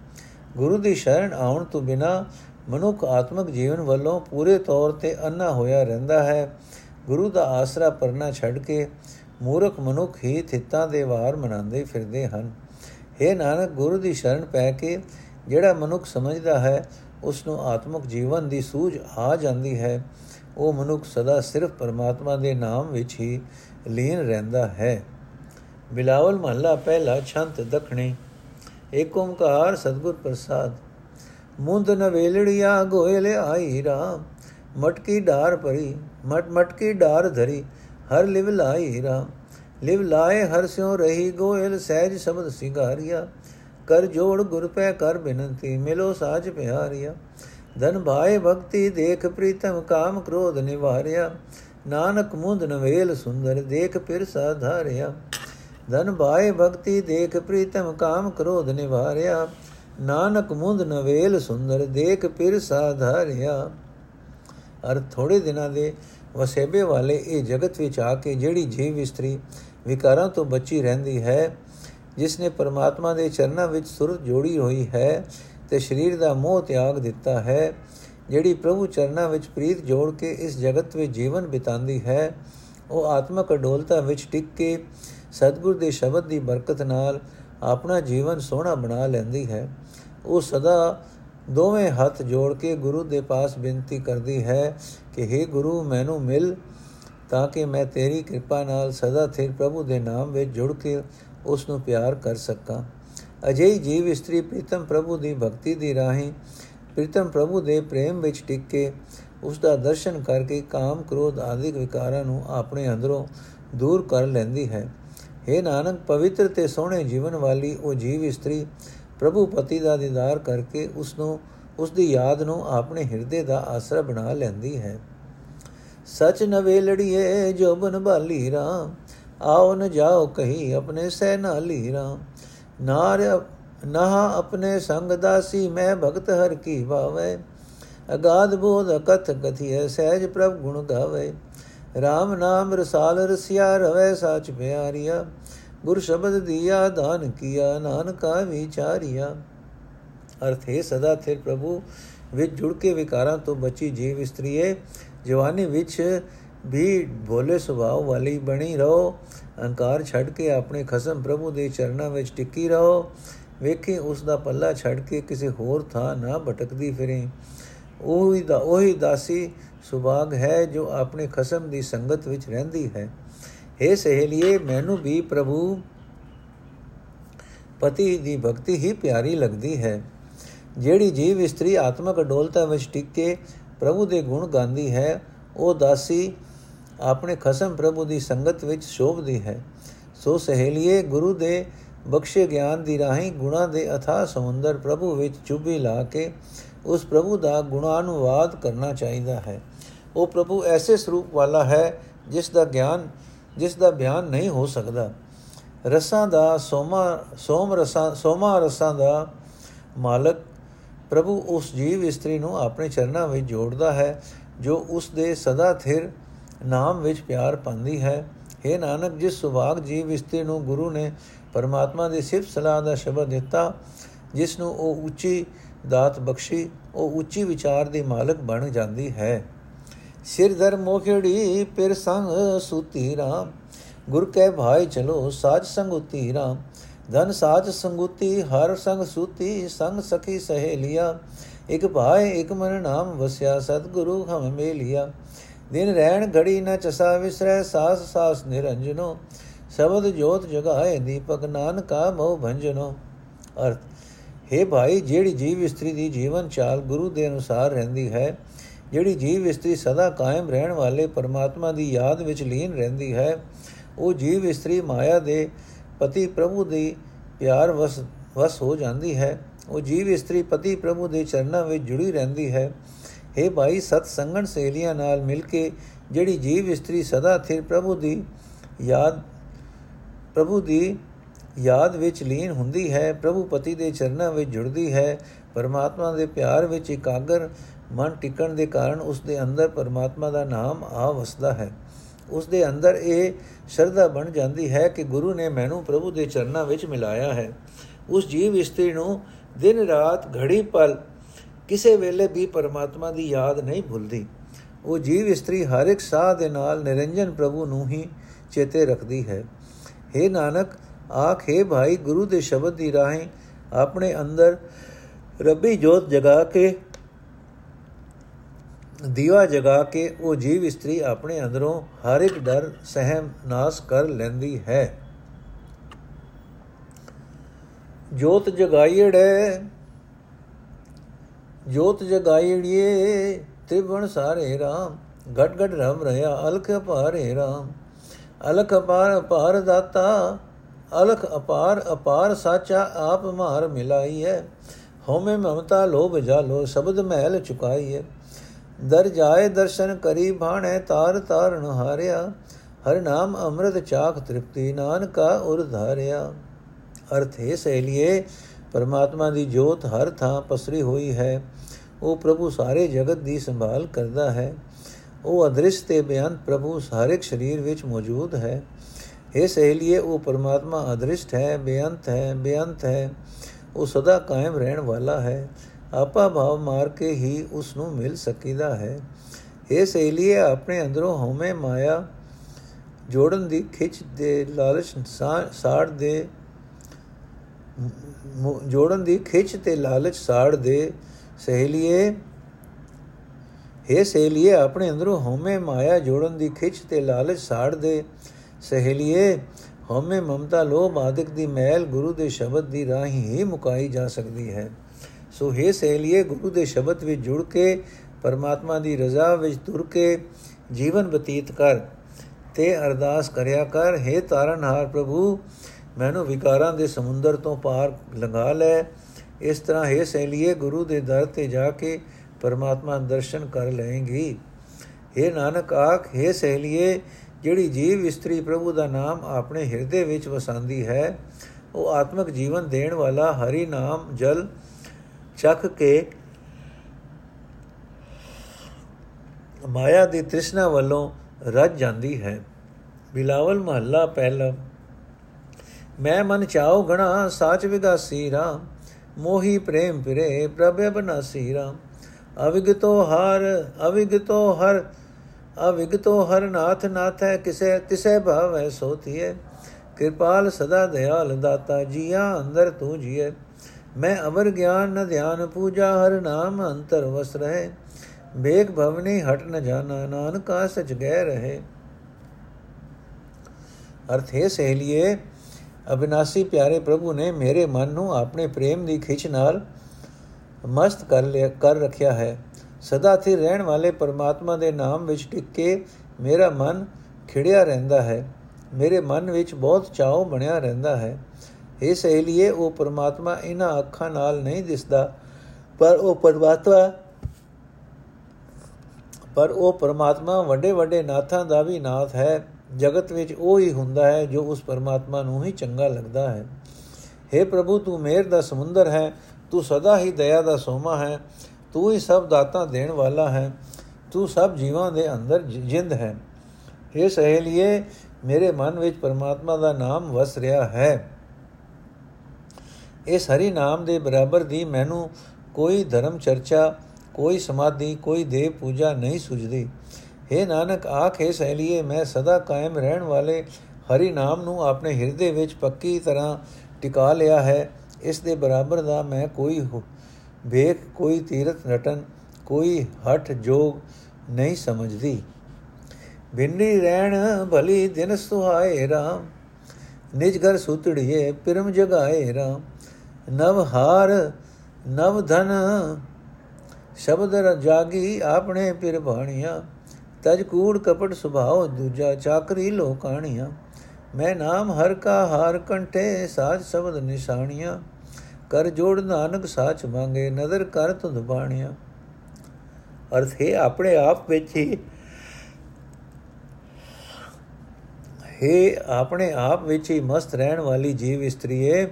ਗੁਰੂ ਦੀ ਸ਼ਰਨ ਆਉਣ ਤੋਂ ਬਿਨਾ ਮਨੁੱਖ ਆਤਮਿਕ ਜੀਵਨ ਵੱਲੋਂ ਪੂਰੇ ਤੌਰ ਤੇ ਅੰਨਾ ਹੋਇਆ ਰਹਿੰਦਾ ਹੈ। ਗੁਰੂ ਦਾ ਆਸਰਾ ਪਰਨਾ ਛੱਡ ਕੇ ਮੂਰਖ ਮਨੁੱਖ ਹੀ ਥਿੱਤਾਂ ਦੇ ਵਾਰ ਮਨਾਉਂਦੇ ਫਿਰਦੇ ਹਨ। हे ਨਾਨਕ, ਗੁਰੂ ਦੀ ਸ਼ਰਨ ਪੈ ਕੇ ਜਿਹੜਾ ਮਨੁੱਖ ਸਮਝਦਾ ਹੈ ਉਸ ਨੂੰ ਆਤਮਿਕ ਜੀਵਨ ਦੀ ਸੂਝ ਆ ਜਾਂਦੀ ਹੈ। ਉਹ ਮਨੁੱਖ ਸਦਾ ਸਿਰਫ ਪਰਮਾਤਮਾ ਦੇ ਨਾਮ ਵਿੱਚ ਹੀ ਲੀਨ ਰਹਿੰਦਾ ਹੈ। ਬਿਲਾਵਲ ਮਹੱਲਾ ਪਹਿਲਾ ਛੰਤ ਦਖਣੀ। ਏਕ ਓੰਕਾਰ ਸਤਗੁਰ ਪ੍ਰਸਾਦ। ਮੁੰਦ ਨਵੇਲੜੀਆ ਗੋਇਲ ਆਈ ਰਾਮ। ਮਟਕੀ ਢਾਰ ਭਰੀ, ਮਟ ਮਟਕੀ ਢਾਰ ਧਰੀ, ਹਰ ਲਿਵ ਲਾਈ ਰਾਮ। ਲਿਵ ਲਾਏ ਹਰ ਸਿਉ ਰਹੀ ਗੋਇਲ ਸਹਿਜ ਸ਼ਬਦ ਸਿੰਗਾਰਿਆ। ਕਰ ਜੋੜ ਗੁਰ ਪੈ ਕਰ ਬਿਨੰਤੀ, ਮਿਲੋ ਸਾਜ ਪਿਆਰਿਆ। ਧਨ ਭਾਏ ਭਗਤੀ ਦੇਖ ਪ੍ਰੀਤਮ ਕਾਮ ਕ੍ਰੋਧ ਨਿਵਾਰਿਆ। ਨਾਨਕ ਮੁੰਦ ਨਵੇਲ ਸੁੰਦਰ, ਦੇਖ ਪਿਰ ਸਾਧਾਰਿਆ ਧਨ ਭਾਏ ਭਗਤੀ ਦੇਖ ਪ੍ਰੀਤਮ ਕਾਮ ਕ੍ਰੋਧ ਨਿਵਾਰਿਆ। ਨਾਨਕ ਮੁੰਦ ਨਵੇਲ ਸੁੰਦਰ, ਦੇਖ ਪਿਰ ਸਾਧਾਰਿਆ। ਅਰ ਥੋੜੇ ਦਿਨਾਂ ਦੇ ਵਸੇਬੇ ਵਾਲੇ ਇਹ ਜਗਤ ਵਿੱਚ ਆ ਕੇ ਜਿਹੜੀ ਜੀਵ ਇਸਤਰੀ ਵਿਕਾਰਾਂ ਤੋਂ ਬਚੀ ਰਹਿੰਦੀ ਹੈ, ਜਿਸ ਨੇ ਪਰਮਾਤਮਾ ਦੇ ਚਰਨਾਂ ਵਿੱਚ ਸੁਰਤ ਜੋੜੀ ਹੋਈ ਹੈ ਤੇ ਸਰੀਰ ਦਾ ਮੋਹ ਤਿਆਗ ਦਿੱਤਾ ਹੈ, ਜਿਹੜੀ ਪ੍ਰਭੂ ਚਰਨਾਂ ਵਿੱਚ ਪ੍ਰੀਤ ਜੋੜ ਕੇ ਇਸ ਜਗਤ ਵਿੱਚ ਜੀਵਨ ਬਿਤਾਉਂਦੀ ਹੈ, ਉਹ ਆਤਮਕ ਅਡੋਲਤਾ ਵਿੱਚ ਟਿਕ ਕੇ ਸਤਿਗੁਰ ਦੇ ਸ਼ਬਦ ਦੀ ਬਰਕਤ ਨਾਲ ਆਪਣਾ ਜੀਵਨ ਸੋਹਣਾ ਬਣਾ ਲੈਂਦੀ ਹੈ। ਉਹ ਸਦਾ ਦੋਵੇਂ ਹੱਥ ਜੋੜ ਕੇ ਗੁਰੂ ਦੇ ਪਾਸ ਬੇਨਤੀ ਕਰਦੀ ਹੈ ਕਿ हे ਗੁਰੂ, ਮੈਨੂੰ ਮਿਲ ਤਾਂ ਕਿ ਮੈਂ ਤੇਰੀ ਕਿਰਪਾ ਨਾਲ ਸਦਾ ਥਿਰ ਪ੍ਰਭੂ ਦੇ ਨਾਮ ਵਿੱਚ ਜੁੜ ਕੇ ਉਸ ਨੂੰ ਪਿਆਰ ਕਰ ਸਕਾਂ। ਅਜਿਹੀ ਜੀਵ ਇਸਤਰੀ ਪ੍ਰੀਤਮ ਪ੍ਰਭੂ ਦੀ ਭਗਤੀ ਦੀ ਰਾਹੀਂ ਪ੍ਰੀਤਮ ਪ੍ਰਭੂ ਦੇ ਪ੍ਰੇਮ ਵਿੱਚ ਟਿਕ ਕੇ ਉਸ ਦਾ ਦਰਸ਼ਨ ਕਰਕੇ ਕਾਮ ਕ੍ਰੋਧ ਆਦਿਕ ਵਿਕਾਰਾਂ ਨੂੰ ਆਪਣੇ ਅੰਦਰੋਂ ਦੂਰ ਕਰ ਲੈਂਦੀ ਹੈ। हे ਨਾਨਕ, ਪਵਿੱਤਰ ਤੇ ਸੋਹਣੇ ਜੀਵਨ ਵਾਲੀ ਉਹ ਜੀਵ ਇਸਤਰੀ ਪ੍ਰਭੂ ਪਤੀ ਦਾ ਦੀਦਾਰ ਕਰਕੇ ਉਸ ਨੂੰ ਉਸ ਦੀ ਯਾਦ ਨੂੰ ਆਪਣੇ ਹਿਰਦੇ ਦਾ ਆਸਰਾ ਬਣਾ ਲੈਂਦੀ ਹੈ। ਸਚ ਨਵੇ ਲੜੀਏ ਜੋ ਬਨ ਭਾਲੀ ਰਾਮ, ਆਓ ਨ ਜਾਓ ਕਹੀ ਆਪਣੇ ਸਹਿ ਨਾਲੀ ਰਾਮ। ਨਾਰ, ਨਹਾ ਆਪਣੇ ਸੰਗ ਦਾਸੀ ਮੈਂ ਭਗਤ ਹਰ ਕੀ ਭਾਵੇ। ਅਗਾਧ ਬੋਧ ਕਥ ਕਥਿਐ ਸਹਿਜ ਪ੍ਰਭ ਗੁਣ ਗਾਵੇ। RAM ਨਾਮ ਰਸਾਲ ਰਸਿਆ ਰਵੇ ਸਾਚ ਪਿਆਰੀਆ। ਗੁਰ ਸ਼ਬਦ ਦੀਆ ਦਾਨ ਕੀਆ ਨਾਨਕਾ ਵਿਚਾਰੀਆ। ਅਰਥ ਹੈ ਸਦਾ ਥਿਰ ਪ੍ਰਭੂ, ਵਿੱਚ ਜੁੜ ਕੇ ਵਿਕਾਰਾਂ ਤੋਂ ਬਚੀ ਜੀਵ ਇਸਤਰੀਏ ਜਵਾਨੀ ਵਿੱਚ ਵੀ ਭੋਲੇ ਸੁਭਾਅ ਵਾਲੀ ਬਣੀ ਰਹੋ। ਅਹੰਕਾਰ ਛੱਡ ਕੇ ਆਪਣੇ ਖਸਮ ਪ੍ਰਭੂ ਦੇ ਚਰਨਾਂ ਵਿੱਚ ਟਿੱਕੀ ਰਹੋ। ਵੇਖੇ ਉਸ ਦਾ ਪੱਲਾ ਛੱਡ ਕੇ ਕਿਸੇ ਹੋਰ ਥਾਂ ਨਾ ਭਟਕਦੀ ਫਿਰੇ। ਉਹੀ ਦਾ ਉਹੀ ਦਾਸੀ ਸੁਭਾਗ ਹੈ ਜੋ ਆਪਣੇ ਖਸਮ ਦੀ ਸੰਗਤ ਵਿੱਚ ਰਹਿੰਦੀ ਹੈ। हे ਸਹੇਲੀਏ, ਮੈਨੂੰ ਵੀ ਪ੍ਰਭੂ ਪਤੀ ਦੀ ਭਗਤੀ ਹੀ ਪਿਆਰੀ ਲੱਗਦੀ ਹੈ। ਜਿਹੜੀ ਜੀਵ ਇਸਤਰੀ ਆਤਮਕ ਅਡੋਲਤਾ ਵਿੱਚ ਟਿਕ ਕੇ ਪ੍ਰਭੂ ਦੇ ਗੁਣ ਗਾਉਂਦੀ ਹੈ, ਉਹ ਦਾਸੀ ਆਪਣੇ ਖਸਮ ਪ੍ਰਭੂ ਦੀ ਸੰਗਤ ਵਿੱਚ ਸ਼ੋਭਦੀ ਹੈ। ਸੋ ਸਹੇਲੀਏ, ਗੁਰੂ ਦੇ ਬਖਸ਼ੇ ਗਿਆਨ ਦੀ ਰਾਹੀਂ ਗੁਣਾ ਦੇ ਅਥਾ ਸਮੁੰਦਰ ਪ੍ਰਭੂ ਵਿੱਚ ਚੁੱਭੀ ਲਾ ਕੇ ਉਸ ਪ੍ਰਭੂ ਦਾ ਗੁਣਾਨੁਵਾਦ ਕਰਨਾ ਚਾਹੀਦਾ ਹੈ। ਉਹ ਪ੍ਰਭੂ ਐਸੇ ਸਰੂਪ ਵਾਲਾ ਹੈ ਜਿਸ ਦਾ ਗਿਆਨ ਜਿਸ ਦਾ ਬਿਆਨ ਨਹੀਂ ਹੋ ਸਕਦਾ। ਰਸਾਂ ਦਾ ਸੋਮਾ, ਸੋਮ ਰਸਾਂ, ਸੋਮਾ ਰਸਾਂ ਦਾ ਮਾਲਕ ਪ੍ਰਭੂ ਉਸ ਜੀਵ ਇਸਤਰੀ ਨੂੰ ਆਪਣੇ ਚਰਨਾਂ ਵਿੱਚ ਜੋੜਦਾ ਹੈ, ਜੋ ਉਸ ਦੇ ਸਦਾ ਥਿਰ ਨਾਮ ਵਿੱਚ ਪਿਆਰ ਪਾਉਂਦੀ ਹੈ। हे ਨਾਨਕ, ਜਿਸ ਸੁਭਾਗ ਜੀਵ ਇਸਤਰੀ ਨੂੰ ਗੁਰੂ ਨੇ ਪਰਮਾਤਮਾ ਦੀ ਸਿਫਤ ਸਲਾਹ ਦਾ ਸ਼ਬਦ ਦਿੱਤਾ, ਜਿਸ ਨੂੰ ਉਹ ਉੱਚੀ ਦਾਤ ਬਖਸ਼ੀ, ਉਹ ਉੱਚੀ ਵਿਚਾਰ ਦੀ ਮਾਲਕ ਬਣ ਜਾਂਦੀ ਹੈ। ਸਿਰ ਦਰ ਮੋਖੜੀ ਪਿਰ ਸੰਗ ਸੂਤੀ ਰਾਮ। ਗੁਰ ਕੈ ਭਾਈ ਚਲੋ ਸਾਜ ਸੰਗੁਤੀ ਰਾਮ। ਧਨ ਸਾਜ ਸੰਗੁਤੀ, ਹਰ ਸੰਗ ਸੂਤੀ, ਸੰਗ ਸਖੀ ਸਹੇਲਿਆ। ਇਕ ਭਾਈ ਇਕ ਮਨ ਨਾਮ ਵਸਿਆ, ਸਤਿਗੁਰੂ ਹਮ ਮੇਲਿਆ। ਦਿਨ ਰਹਿਣ ਘੜੀ ਨ ਚਸਾ ਵਿਸਰੈ, ਸਾਸ ਸਾਸ ਨਿਰੰਜਨੋ। ਸ਼ਬਦ ਜੋਤ ਜਗਾਏ ਦੀਪਕ, ਨਾਨਕਾ ਮੋ ਭੰਜਨੋ। ਅਰਥ, ਹੈ ਭਾਈ, ਜਿਹੜੀ ਜੀਵ ਇਸਤਰੀ ਦੀ ਜੀਵਨ ਚਾਲ ਗੁਰੂ ਦੇ ਅਨੁਸਾਰ ਰਹਿੰਦੀ ਹੈ ਜਿਹੜੀ ਜੀਵ ਇਸਤਰੀ ਸਦਾ ਕਾਇਮ ਰਹਿਣ ਵਾਲੇ ਪਰਮਾਤਮਾ ਦੀ ਯਾਦ ਵਿੱਚ ਲੀਨ ਰਹਿੰਦੀ ਹੈ, ਉਹ ਜੀਵ ਇਸਤਰੀ ਮਾਇਆ ਦੇ ਪਤੀ ਪ੍ਰਭੂ ਦੀ ਪਿਆਰ ਵਸ ਵਸ ਹੋ ਜਾਂਦੀ ਹੈ। ਉਹ ਜੀਵ ਇਸਤਰੀ ਪਤੀ ਪ੍ਰਭੂ ਦੇ ਚਰਨਾਂ ਵਿੱਚ ਜੁੜੀ ਰਹਿੰਦੀ ਹੈ। हे ਭਾਈ, ਸਤ ਸੰਗਣ ਸੇਲੀਆਂ ਨਾਲ ਮਿਲ ਕੇ ਜਿਹੜੀ ਜੀਵ ਇਸਤਰੀ ਸਦਾ ਥਿਰ ਪ੍ਰਭੂ ਦੀ ਯਾਦ, ਪ੍ਰਭੂ ਦੀ ਯਾਦ ਵਿੱਚ ਲੀਨ ਹੁੰਦੀ ਹੈ, ਪ੍ਰਭੂ ਪਤੀ ਦੇ ਚਰਨਾਂ ਵਿੱਚ ਜੁੜਦੀ ਹੈ। ਪਰਮਾਤਮਾ ਦੇ ਪਿਆਰ ਵਿੱਚ ਇਕਾਗਰ ਮਨ ਟਿਕਣ ਦੇ ਕਾਰਨ ਉਸ ਦੇ ਅੰਦਰ ਪਰਮਾਤਮਾ ਦਾ ਨਾਮ ਆ ਵਸਦਾ ਹੈ। ਉਸ ਦੇ ਅੰਦਰ ਇਹ ਸ਼ਰਧਾ ਬਣ ਜਾਂਦੀ ਹੈ ਕਿ ਗੁਰੂ ਨੇ ਮੈਨੂੰ ਪ੍ਰਭੂ ਦੇ ਚਰਨਾਂ ਵਿੱਚ ਮਿਲਾਇਆ ਹੈ। ਉਸ ਜੀਵ ਇਸਤਰੀ ਨੂੰ ਦਿਨ ਰਾਤ ਘੜੀ ਪਲ ਕਿਸੇ ਵੇਲੇ ਵੀ ਪਰਮਾਤਮਾ ਦੀ ਯਾਦ ਨਹੀਂ ਭੁੱਲਦੀ। ਉਹ ਜੀਵ ਇਸਤਰੀ ਹਰ ਇੱਕ ਸਾਹ ਦੇ ਨਾਲ ਨਿਰੰਜਨ ਪ੍ਰਭੂ ਨੂੰ ਹੀ ਚੇਤੇ ਰੱਖਦੀ ਹੈ। हे ਨਾਨਕ, ਆਖੇ ਭਾਈ, ਗੁਰੂ ਦੇ ਸ਼ਬਦ ਦੀ ਰਾਹੀਂ ਆਪਣੇ ਅੰਦਰ ਰੱਬੀ ਜੋਤ ਜਗਾ ਕੇ ਦੀਵਾ ਜਗਾ ਕੇ ਉਹ ਜੀਵ ਇਸਤਰੀ ਆਪਣੇ ਅੰਦਰੋਂ ਹਰ ਇੱਕ ਡਰ, ਸਹਿਮ, ਨਾਸ ਕਰ ਲੈਂਦੀ ਹੈ। ਜੋਤ ਜਗਾਈੜੇ, ਜੋਤ ਜਗਾਈੜੀਏ, ਤ੍ਰਿਵਣ ਸਾਰੇ RAM ਘਟ ਘਟ ਰਮ ਰਹਾ, ਅਲਖ ਭਾਰੇ RAM ਅਲਖ ਪਾਰ ਭਾਰ ਦਾਤਾ, ਅਲਖ ਅਪਾਰ ਅਪਾਰ ਸਾਚਾ ਆਪ ਮਾਰ ਮਿਲਾਈ ਹੈ ਹਉਮੈ ਮਮਤਾ ਲੋਭ ਜਾਲੋ, ਸ਼ਬਦ ਮਹਿਲ ਚੁਕਾਈ ਹੈ ਦਰ ਜਾਏ ਦਰਸ਼ਨ ਕਰੀ ਭਾਣੇ ਤਾਰ ਤਾਰਨ ਹਾਰਿਆ, ਹਰ ਨਾਮ ਅੰਮ੍ਰਿਤ ਚਾਖ ਤ੍ਰਿਪਤੀ ਨਾਨਕਾ ਉਰ ਧਾਰਿਆ। ਅਰਥ ਹੈ ਸਹਿਲੀਏ, ਪਰਮਾਤਮਾ ਦੀ ਜੋਤ ਹਰ ਥਾਂ ਪਸਰੀ ਹੋਈ ਹੈ। ਉਹ ਪ੍ਰਭੂ ਸਾਰੇ ਜਗਤ ਦੀ ਸੰਭਾਲ ਕਰਦਾ ਹੈ। ਉਹ ਅਦ੍ਰਿਸ਼ ਤੇ ਬਿਆਨ ਪ੍ਰਭੂ ਸਾਰੇ ਸਰੀਰ ਵਿੱਚ ਮੌਜੂਦ ਹੈ। ਇਹ ਸਹਿਲੀਏ, ਉਹ ਪਰਮਾਤਮਾ ਅਦ੍ਰਿਸ਼ਟ ਹੈ ਬੇਅੰਤ ਹੈ ਬੇਅੰਤ ਹੈ। ਉਹ ਸਦਾ ਕਾਇਮ ਰਹਿਣ ਵਾਲਾ ਹੈ। ਆਪਾ ਭਾਵ ਮਾਰ ਕੇ ਹੀ ਉਸ ਨੂੰ ਮਿਲ ਸਕੀਦਾ ਹੈ। ਇਹ ਸਹਿਲੀਏ, ਆਪਣੇ ਅੰਦਰੋਂ ਹਉਮੈ ਮਾਇਆ ਜੋੜਨ ਦੀ ਖਿੱਚ ਦੇ ਲਾਲਚ ਸਾੜ ਦੇ ਜੋੜਨ ਦੀ ਖਿੱਚ ਤੇ ਲਾਲਚ ਸਾੜ ਦੇ। ਸਹੇਲੀਏ हे ਸਹੇਲੀਏ, ਆਪਣੇ ਅੰਦਰੋਂ ਹਉਮੈ ਮਾਇਆ ਜੋੜਨ ਦੀ ਖਿੱਚ ਤੇ ਲਾਲਚ ਸਾੜ ਦੇ। ਸਹੇਲੀਏ, ਹਉਮੈ ਮਮਤਾ ਲੋਭ ਆਦਿਕ ਦੀ ਮੈਲ ਗੁਰੂ ਦੇ ਸ਼ਬਦ ਦੀ ਰਾਹੀਂ ਹੀ ਮੁਕਾਈ ਜਾ ਸਕਦੀ ਹੈ। ਸੋ हे ਸਹੇਲੀਏ ਗੁਰੂ ਦੇ ਸ਼ਬਦ ਵਿੱਚ ਜੁੜ ਕੇ ਪਰਮਾਤਮਾ ਦੀ ਰਜ਼ਾ ਵਿੱਚ ਤੁਰ ਕੇ ਜੀਵਨ ਬਤੀਤ ਕਰ ਤੇ ਅਰਦਾਸ ਕਰਿਆ ਕਰ हे ਤਾਰਨਹਾਰ ਪ੍ਰਭੂ ਮੈਨੂੰ ਵਿਕਾਰਾਂ ਦੇ ਸਮੁੰਦਰ ਤੋਂ ਪਾਰ ਲੰਘਾ ਲੈ ਇਸ ਤਰ੍ਹਾਂ ਹੈ ਸਹਿਲੀਏ ਗੁਰੂ ਦੇ ਦਰ ਤੇ ਜਾ ਕੇ ਪਰਮਾਤਮਾ ਦਰਸ਼ਨ ਕਰ ਲਏਗੀ हे ਨਾਨਕ ਆਖ ਹੈ ਸਹਿਲੀਏ ਜਿਹੜੀ ਜੀਵ ਇਸਤਰੀ ਪ੍ਰਭੂ ਦਾ ਨਾਮ ਆਪਣੇ ਹਿਰਦੇ ਵਿੱਚ ਵਸਾਂਦੀ ਹੈ ਉਹ ਆਤਮਿਕ ਜੀਵਨ ਦੇਣ ਵਾਲਾ ਹਰੀ ਨਾਮ ਜਲ ਚੱਕ ਕੇ ਮਾਇਆ ਦੀ ਤ੍ਰਿਸ਼ਨਾ ਵੱਲੋਂ ਰੱਜ ਜਾਂਦੀ ਹੈ। ਬਿਲਾਵਲ ਮਹੱਲਾ ਪਹਿਲਾ। ਮੈਂ ਮਨ ਚਾਉ ਗਣਾ ਸਾਚ ਵਿਗਾਸੀ ਰਾਮ, ਮੋਹੀ ਪ੍ਰੇਮ ਫਿਰੇ ਪ੍ਰਭੇ ਬਨਾਸੀ ਰਾਮ। ਅਵਿਗਤੋ ਹਰ ਅਵਿਗਤੋ ਹਰ ਅਵਿਗਤੋ ਹਰ ਨਾਥ ਨਾਥ ਹੈ ਕਿਸੇ, ਤਿਸੇ ਭਾਵ ਹੈ ਸੋਤੀਏ ਕਿਰਪਾਲ ਸਦਾ ਦਇਆਲ ਦਾਤਾ, ਜੀਆ ਅੰਦਰ ਤੂੰ ਜੀਏ ਮੈਂ ਅਵਰ ਗਿਆਨ ਨ ਧਿਆਨ ਪੂਜਾ, ਹਰ ਨਾਮ ਅੰਤਰ ਵਸ ਰਹੇ। ਬੇਗ ਭਵਨੀ ਹਟ ਨ ਜਾਣਾ, ਨਾਨਕਾ ਸਚ ਗਹਿ ਰਹੇ। ਅਰਥੇ ਸਹੇਲੀਏ, ਅਬਿਨਾਸੀ ਪਿਆਰੇ ਪ੍ਰਭੂ ਨੇ ਮੇਰੇ ਮਨ ਨੂੰ ਆਪਣੇ ਪ੍ਰੇਮ ਦੀ ਖਿੱਚ ਨਾਲ ਮਸਤ ਕਰ ਲਿਆ, ਕਰ ਰੱਖਿਆ ਹੈ। ਸਦਾ ਸਥਿਰ ਰਹਿਣ ਵਾਲੇ ਪਰਮਾਤਮਾ ਦੇ ਨਾਮ ਵਿੱਚ ਟਿਕ ਕੇ ਮੇਰਾ ਮਨ ਖਿੜਿਆ ਰਹਿੰਦਾ ਹੈ। ਮੇਰੇ ਮਨ ਵਿੱਚ ਬਹੁਤ ਚਾਉ ਬਣਿਆ ਰਹਿੰਦਾ ਹੈ। ਇਹ ਸਹੇਲੀਏ ਉਹ ਪਰਮਾਤਮਾ ਇਹਨਾਂ ਅੱਖਾਂ ਨਾਲ ਨਹੀਂ ਦਿਸਦਾ, ਪਰ ਉਹ ਪਰਮਾਤਮਾ ਪਰ ਉਹ ਪਰਮਾਤਮਾ ਵੱਡੇ ਵੱਡੇ ਨਾਥਾਂ ਦਾ ਵੀ ਨਾਥ ਹੈ। ਜਗਤ ਵਿੱਚ ਉਹ ਹੀ ਹੁੰਦਾ ਹੈ ਜੋ ਉਸ ਪਰਮਾਤਮਾ ਨੂੰ ਹੀ ਚੰਗਾ ਲੱਗਦਾ ਹੈ। हे ਪ੍ਰਭੂ, ਤੂੰ ਮੇਰ ਦਾ ਸਮੁੰਦਰ ਹੈ, ਤੂੰ ਸਦਾ ਹੀ ਦਇਆ ਦਾ ਸੋਮਾ ਹੈ, ਤੂੰ ਹੀ ਸਭ ਦਾਤਾ ਦੇਣ ਵਾਲਾ ਹੈ, ਤੂੰ ਸਭ ਜੀਵਾਂ ਦੇ ਅੰਦਰ ਜਿੰਦ ਹੈ। हे ਸਹੇਲੀਏ ਮੇਰੇ ਮਨ ਵਿੱਚ ਪਰਮਾਤਮਾ ਦਾ ਨਾਮ ਵਸ ਰਿਹਾ ਹੈ। ਇਸ ਹਰੀ ਨਾਮ ਦੇ ਬਰਾਬਰ ਦੀ ਮੈਨੂੰ ਕੋਈ ਧਰਮ ਚਰਚਾ, ਕੋਈ ਸਮਾਧੀ, ਕੋਈ ਦੇਵ ਪੂਜਾ ਨਹੀਂ ਸੁਝਦੀ। हे ਨਾਨਕ, ਆਖੇ ਸਹਿਲੀਏ ਮੈਂ ਸਦਾ ਕਾਇਮ ਰਹਿਣ ਵਾਲੇ ਹਰੀ ਨਾਮ ਨੂੰ ਆਪਣੇ ਹਿਰਦੇ ਵਿੱਚ ਪੱਕੀ ਤਰ੍ਹਾਂ ਟਿਕਾ ਲਿਆ ਹੈ। ਇਸ ਦੇ ਬਰਾਬਰ ਦਾ ਮੈਂ ਕੋਈ ਵੇਖ, ਕੋਈ ਤੀਰਥ ਰਟਨ ਕੋਈ ਹਠ ਜੋਗ ਨਹੀਂ ਸਮਝਦੀ। ਬਿੰਨੀ ਰਹਿਣ ਭਲੀ ਦਿਨ ਸੁਹਾਏ ਰਾਮ, ਨਿਜ ਘਰ ਸੁਤੜੀਏ, ਪਿਰਮ ਜਗਾਏ ਰਾਮ। ਨਵ ਹਾਰ, ਨਵ ਧਨ, ਸ਼ਬਦ ਜਾਗੀ ਆਪਣੇ ਪਿਰ ਬਾਣੀਆਂ ਤਜ ਕੂੜ ਕਪਟ ਸੁਭਾਉ ਦੂਜਾ ਚਾਕਰੀ ਲੋਕਾਣੀਆਂ। ਮੈਂ ਨਾਮ ਹਰ ਕਾ ਹਾਰ ਕੰਠੇ, ਸਾਜ ਸ਼ਬਦ ਨਿਸ਼ਾਨੀਆਂ ਕਰ ਜੋੜ ਨਾਨਕ ਸਾਚ ਮੰਗੇ, ਨਦਰ ਕਰ ਤੁਧ ਬਾਣੀਆਂ। ਅਰਥ ਹੈ ਆਪਣੇ ਆਪ ਵਿੱਚ ਹੀ ਹੈ ਆਪਣੇ ਆਪ ਵਿੱਚ ਹੀ ਮਸਤ ਰਹਿਣ ਵਾਲੀ ਜੀਵ ਇਸਤਰੀਏ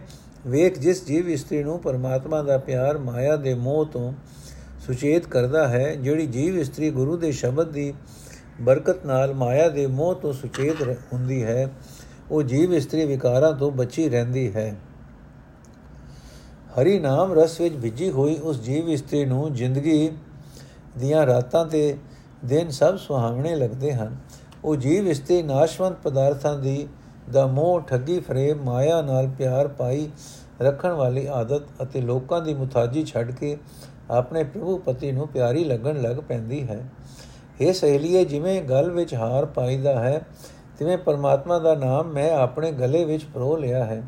ਵੇਖ ਜਿਸ ਜੀਵ ਇਸਤਰੀ ਨੂੰ ਪਰਮਾਤਮਾ ਦਾ ਪਿਆਰ ਮਾਇਆ ਦੇ ਮੋਹ ਤੋਂ ਸੁਚੇਤ ਕਰਦਾ ਹੈ, ਜਿਹੜੀ ਜੀਵ ਇਸਤਰੀ ਗੁਰੂ ਦੇ ਸ਼ਬਦ ਦੀ ਬਰਕਤ ਨਾਲ ਮਾਇਆ ਦੇ ਮੋਹ ਤੋਂ ਸੁਚੇਤ ਹੁੰਦੀ ਹੈ, ਉਹ ਜੀਵ ਇਸਤਰੀ ਵਿਕਾਰਾਂ ਤੋਂ ਬਚੀ ਰਹਿੰਦੀ ਹੈ। ਹਰੀ ਨਾਮ ਰਸ ਵਿੱਚ ਭਿੱਜੀ ਹੋਈ ਉਸ ਜੀਵ ਇਸਤਰੀ ਨੂੰ ਜ਼ਿੰਦਗੀ ਦੀਆਂ ਰਾਤਾਂ ਤੇ ਦਿਨ ਸਭ ਸੁਹਾਵਣੇ ਲੱਗਦੇ ਹਨ। ਉਹ ਜੀਵ ਇਸਤਰੀ ਨਾਸ਼ਵੰਤ ਪਦਾਰਥਾਂ ਦੀ ਦਾ ਮੋਹ ਠੱਗੀ ਫਰੇਬ ਮਾਇਆ ਨਾਲ ਪਿਆਰ ਪਾਈ ਰੱਖਣ ਵਾਲੀ ਆਦਤ ਅਤੇ ਲੋਕਾਂ ਦੀ ਮੁਤਾਜੀ ਛੱਡ ਕੇ ਆਪਣੇ ਪ੍ਰਭੂ ਪਤੀ ਨੂੰ ਪਿਆਰੀ ਲੱਗਣ ਲੱਗ ਪੈਂਦੀ ਹੈ। ਇਹ ਸਹੇਲੀਏ, ਜਿਵੇਂ ਗਲ ਵਿੱਚ ਹਾਰ ਪਾਈਦਾ ਹੈ, ਤਿਵੇਂ ਪਰਮਾਤਮਾ ਦਾ ਨਾਮ ਮੈਂ ਆਪਣੇ ਗਲੇ ਵਿੱਚ ਪਰੋ ਲਿਆ ਹੈ।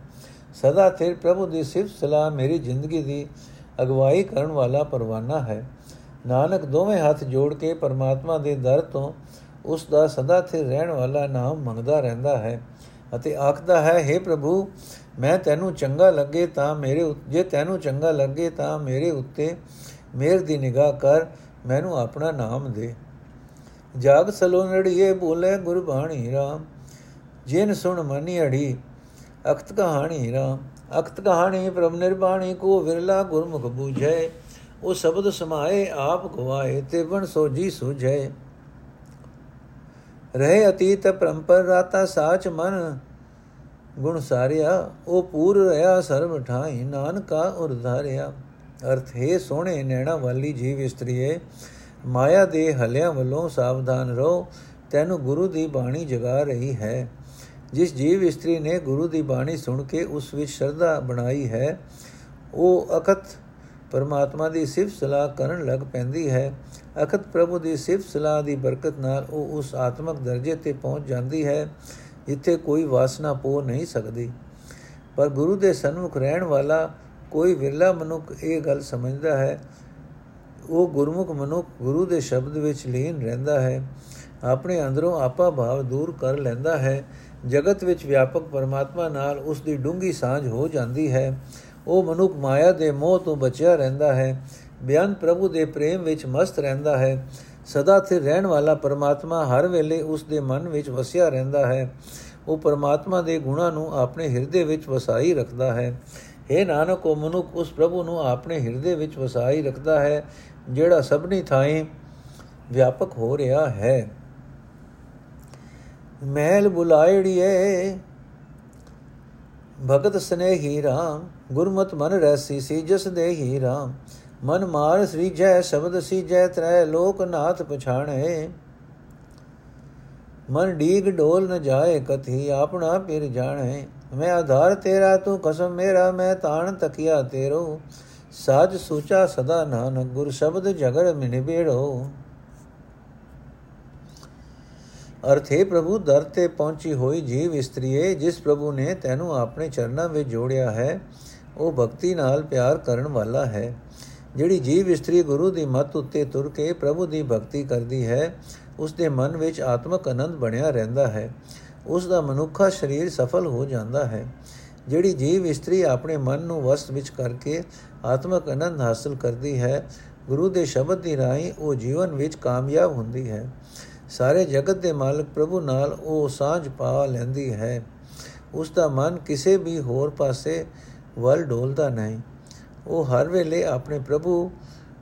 ਸਦਾ ਤੇਰੇ ਪ੍ਰਭੂ ਦੀ ਸਿਫਤ ਸਲਾਹ ਮੇਰੀ ਜ਼ਿੰਦਗੀ ਦੀ ਅਗਵਾਈ ਕਰਨ ਵਾਲਾ ਪਰਵਾਨਾ ਹੈ। ਨਾਨਕ ਦੋਵੇਂ ਹੱਥ ਜੋੜ ਕੇ ਪਰਮਾਤਮਾ ਦੇ ਦਰ ਤੋਂ ਉਸ ਦਾ ਸਦਾ ਸਥਿਰ ਰਹਿਣ ਵਾਲਾ ਨਾਮ ਮੰਗਦਾ ਰਹਿੰਦਾ ਹੈ। ਅਤੇ ਆਖਦਾ ਹੈ हे ਪ੍ਰਭੂ, ਮੈਂ ਤੈਨੂੰ ਚੰਗਾ ਲੱਗੇ ਤਾਂ ਮੇਰੇ ਜੇ ਤੈਨੂੰ ਚੰਗਾ ਲੱਗੇ ਤਾਂ ਮੇਰੇ ਉੱਤੇ ਮੇਰ ਦੀ ਨਿਗਾਹ ਕਰ, ਮੈਨੂੰ ਆਪਣਾ ਨਾਮ ਦੇ। ਜਾਗ ਸਲੋ ਨੜੀਏ, ਬੋਲੇ, ਗੁਰਬਾਣੀ ਰਾਮ। ਜਿਨ ਸੁਣ ਮਨੀ ਅੜੀ, ਅਖਤ ਕਹਾਣੀ ਰਾਮ। ਅਖਤ ਕਹਾਣੀ ਪ੍ਰਭ ਨਿਰਬਾਣੀ ਕੋ ਵਿਰਲਾ ਗੁਰਮੁਖ ਬੂਝੈ। ਉਹ ਸ਼ਬਦ ਸਮਾਏ, ਆਪ ਗਵਾਏ ਤੇ ਬਣ ਸੋਜੀ ਸੁਝੈ। ਰਹੇ ਅਤੀਤ ਪਰੰਪਰ ਰਾਤਾ ਸਾਚ ਮਨ। ਗੁਣ ਸਾਰਿਆ, ਉਹ ਪੂਰ ਰਹਾ ਸਰਬ ਠਾਈ ਨਾਨਕਾ ਉਰਧਾਰਿਆ ਅਰਥ ਹੈ ਸੋਹਣੇ ਨੈਣਾ ਵਾਲੀ ਜੀਵ ਇਸਤਰੀਏ, ਮਾਇਆ ਦੇ ਹਲਿਆਂ ਵੱਲੋਂ ਸਾਵਧਾਨ ਰਹੋ, ਤੈਨੂੰ ਗੁਰੂ ਦੀ ਬਾਣੀ ਜਗਾ ਰਹੀ ਹੈ। ਜਿਸ ਜੀਵ ਇਸਤਰੀ ਨੇ ਗੁਰੂ ਦੀ ਬਾਣੀ ਸੁਣ ਕੇ ਉਸ ਵਿੱਚ ਸ਼ਰਧਾ ਬਣਾਈ ਹੈ, ਉਹ ਅਕਤ ਪਰਮਾਤਮਾ ਦੀ ਸਿਫਤ ਸਲਾਹ ਕਰਨ ਲੱਗ ਪੈਂਦੀ ਹੈ। ਅਕਤ ਪ੍ਰਭੂ ਦੀ ਸਿਫਤ ਸਲਾਹ ਦੀ ਬਰਕਤ ਨਾਲ ਉਹ ਉਸ ਆਤਮਕ ਦਰਜੇ ਤੇ ਪਹੁੰਚ ਜਾਂਦੀ ਹੈ, ਜਿੱਥੇ ਕੋਈ ਵਾਸਨਾ ਪੋ ਨਹੀਂ ਸਕਦੀ। ਪਰ ਗੁਰੂ ਦੇ ਸਨਮੁਖ ਰਹਿਣ ਵਾਲਾ ਕੋਈ ਵਿਰਲਾ ਮਨੁੱਖ ਇਹ ਗੱਲ ਸਮਝਦਾ ਹੈ, ਉਹ ਗੁਰਮੁਖ ਮਨੁੱਖ ਗੁਰੂ ਦੇ ਸ਼ਬਦ ਵਿੱਚ ਲੀਨ ਰਹਿੰਦਾ ਹੈ, ਆਪਣੇ ਅੰਦਰੋਂ ਆਪਾ ਭਾਵ ਦੂਰ ਕਰ ਲੈਂਦਾ ਹੈ। ਜਗਤ ਵਿੱਚ ਵਿਆਪਕ ਪਰਮਾਤਮਾ ਨਾਲ ਉਸ ਦੀ ਡੂੰਗੀ ਸਾਂਝ ਹੋ ਜਾਂਦੀ ਹੈ। ਉਹ ਮਨੁੱਖ ਮਾਇਆ ਦੇ ਮੋਹ ਤੋਂ ਬਚਿਆ ਰਹਿੰਦਾ ਹੈ, ਬਿਆਨ ਪ੍ਰਭੂ ਦੇ ਪ੍ਰੇਮ ਵਿੱਚ ਮਸਤ ਰਹਿੰਦਾ ਹੈ, ਸਦਾ ਸਥਿਰ ਰਹਿਣ ਵਾਲਾ ਪਰਮਾਤਮਾ ਹਰ ਵੇਲੇ ਉਸ ਦੇ ਮਨ ਵਿੱਚ ਵਸਿਆ ਰਹਿੰਦਾ ਹੈ, ਉਹ ਪਰਮਾਤਮਾ ਦੇ ਗੁਣਾਂ ਨੂੰ ਆਪਣੇ ਹਿਰਦੇ ਵਿੱਚ ਵਸਾਈ ਰੱਖਦਾ ਹੈ। हे ਨਾਨਕ, ਉਹ ਮਨੁੱਖ ਉਸ ਪ੍ਰਭੂ ਨੂੰ ਆਪਣੇ ਹਿਰਦੇ ਵਿੱਚ ਵਸਾਈ ਰੱਖਦਾ ਹੈ, ਜਿਹੜਾ ਸਭਨੀ ਥਾਈਂ ਵਿਆਪਕ ਹੋ ਰਿਹਾ ਹੈ। ਮਹਿਲ ਬੁਲਾਇੜੀਏ ਭਗਤ ਸਨੇਹੀ RAM ਗੁਰਮਤ ਮਨ ਰੈਸੀ ਸੀ ਜਸ ਦੇਹੀ RAM ਮਨ ਮਾਰ ਸ੍ਰੀ ਜੈ ਸ਼ਬਦ ਸੀ ਜੈ ਤ੍ਰੈ ਲੋਕ ਨਾਥ ਪਛਾਣੇ। ਮਨ ਡੀਗ ਡੋਲ ਨ ਜਾਏ, ਕਥੀ ਆਪਣਾ ਪਿਰ ਜਾਣੇ। ਮੈਂ ਆਧਾਰ ਤੇਰਾ, ਤੂੰ ਕਸਮ ਮੇਰਾ, ਮੈਂ ਤਾਣ ਤਕਿਆ ਤੇਰੋ। ਸਾਜ ਸੋਚਾ ਸਦਾ ਨਾਨਕ, ਗੁਰ ਸ਼ਬਦ ਜਗਰ ਮਿਨ ਬੇੜੋ ਅਰਥੇ ਪ੍ਰਭੂ, ਦਰ ਤੇ ਪਹੁੰਚੀ ਹੋਈ ਜੀਵ ਇਸਤਰੀਏ, ਜਿਸ ਪ੍ਰਭੂ ਨੇ ਤੈਨੂੰ ਆਪਣੇ ਚਰਨਾਂ ਵਿੱਚ ਜੋੜਿਆ ਹੈ। ਉਹ ਭਗਤੀ ਨਾਲ ਪਿਆਰ ਕਰਨ ਵਾਲਾ ਹੈ, ਜਿਹੜੀ ਜੀਵ ਇਸਤਰੀ ਗੁਰੂ ਦੀ ਮੱਤ ਉੱਤੇ ਤੁਰ ਕੇ ਪ੍ਰਭੂ ਦੀ ਭਗਤੀ ਕਰਦੀ ਹੈ ਉਸ ਦੇ ਮਨ ਵਿੱਚ ਆਤਮਕ ਆਨੰਦ ਬਣਿਆ ਰਹਿੰਦਾ ਹੈ। ਉਸ ਦਾ ਮਨੁੱਖਾ ਸਰੀਰ ਸਫਲ ਹੋ ਜਾਂਦਾ ਹੈ। ਜਿਹੜੀ ਜੀਵ ਇਸਤਰੀ ਆਪਣੇ ਮਨ ਨੂੰ ਵਸ ਵਿੱਚ ਕਰਕੇ ਆਤਮਕ ਆਨੰਦ ਹਾਸਲ ਕਰਦੀ ਹੈ, ਗੁਰੂ ਦੇ ਸ਼ਬਦ ਦੀ ਰਾਹੀਂ ਉਹ ਜੀਵਨ ਵਿੱਚ ਕਾਮਯਾਬ ਹੁੰਦੀ ਹੈ। ਸਾਰੇ ਜਗਤ ਦੇ ਮਾਲਕ ਪ੍ਰਭੂ ਨਾਲ ਉਹ ਸਾਂਝ ਪਾ ਲੈਂਦੀ ਹੈ। ਉਸ ਦਾ ਮਨ ਕਿਸੇ ਵੀ ਹੋਰ ਪਾਸੇ ਵੱਲ ਡੋਲਦਾ ਨਹੀਂ। ਉਹ ਹਰ ਵੇਲੇ ਆਪਣੇ ਪ੍ਰਭੂ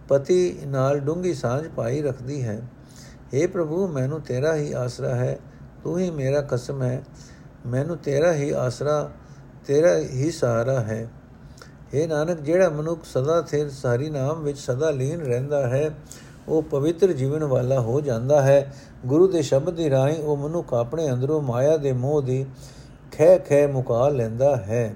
ਪਤੀ ਨਾਲ ਡੂੰਗੀ ਸਾਂਝ ਪਾਈ ਰੱਖਦੀ ਹੈ। हे ਪ੍ਰਭੂ, ਮੈਨੂੰ ਤੇਰਾ ਹੀ ਆਸਰਾ ਹੈ। ਤੂੰ ਹੀ ਮੇਰਾ ਕਸਮ ਹੈ। ਮੈਨੂੰ ਤੇਰਾ ਹੀ ਆਸਰਾ, ਤੇਰਾ ਹੀ ਸਹਾਰਾ ਹੈ। हे ਨਾਨਕ, ਜਿਹੜਾ ਮਨੁੱਖ ਸਦਾ ਥੇ ਸਾਰੀ ਨਾਮ ਵਿੱਚ ਸਦਾ ਲੀਨ ਰਹਿੰਦਾ ਹੈ, ਉਹ ਪਵਿੱਤਰ ਜੀਵਨ ਵਾਲਾ ਹੋ ਜਾਂਦਾ ਹੈ। ਗੁਰੂ ਦੇ ਸ਼ਬਦ ਦੀ ਰਾਹੀਂ ਉਹ ਮਨੁੱਖ ਆਪਣੇ ਅੰਦਰੋਂ ਮਾਇਆ ਦੇ ਮੋਹ ਦੀ ਖੈ ਖੈ ਮੁਕਾ ਲੈਂਦਾ ਹੈ।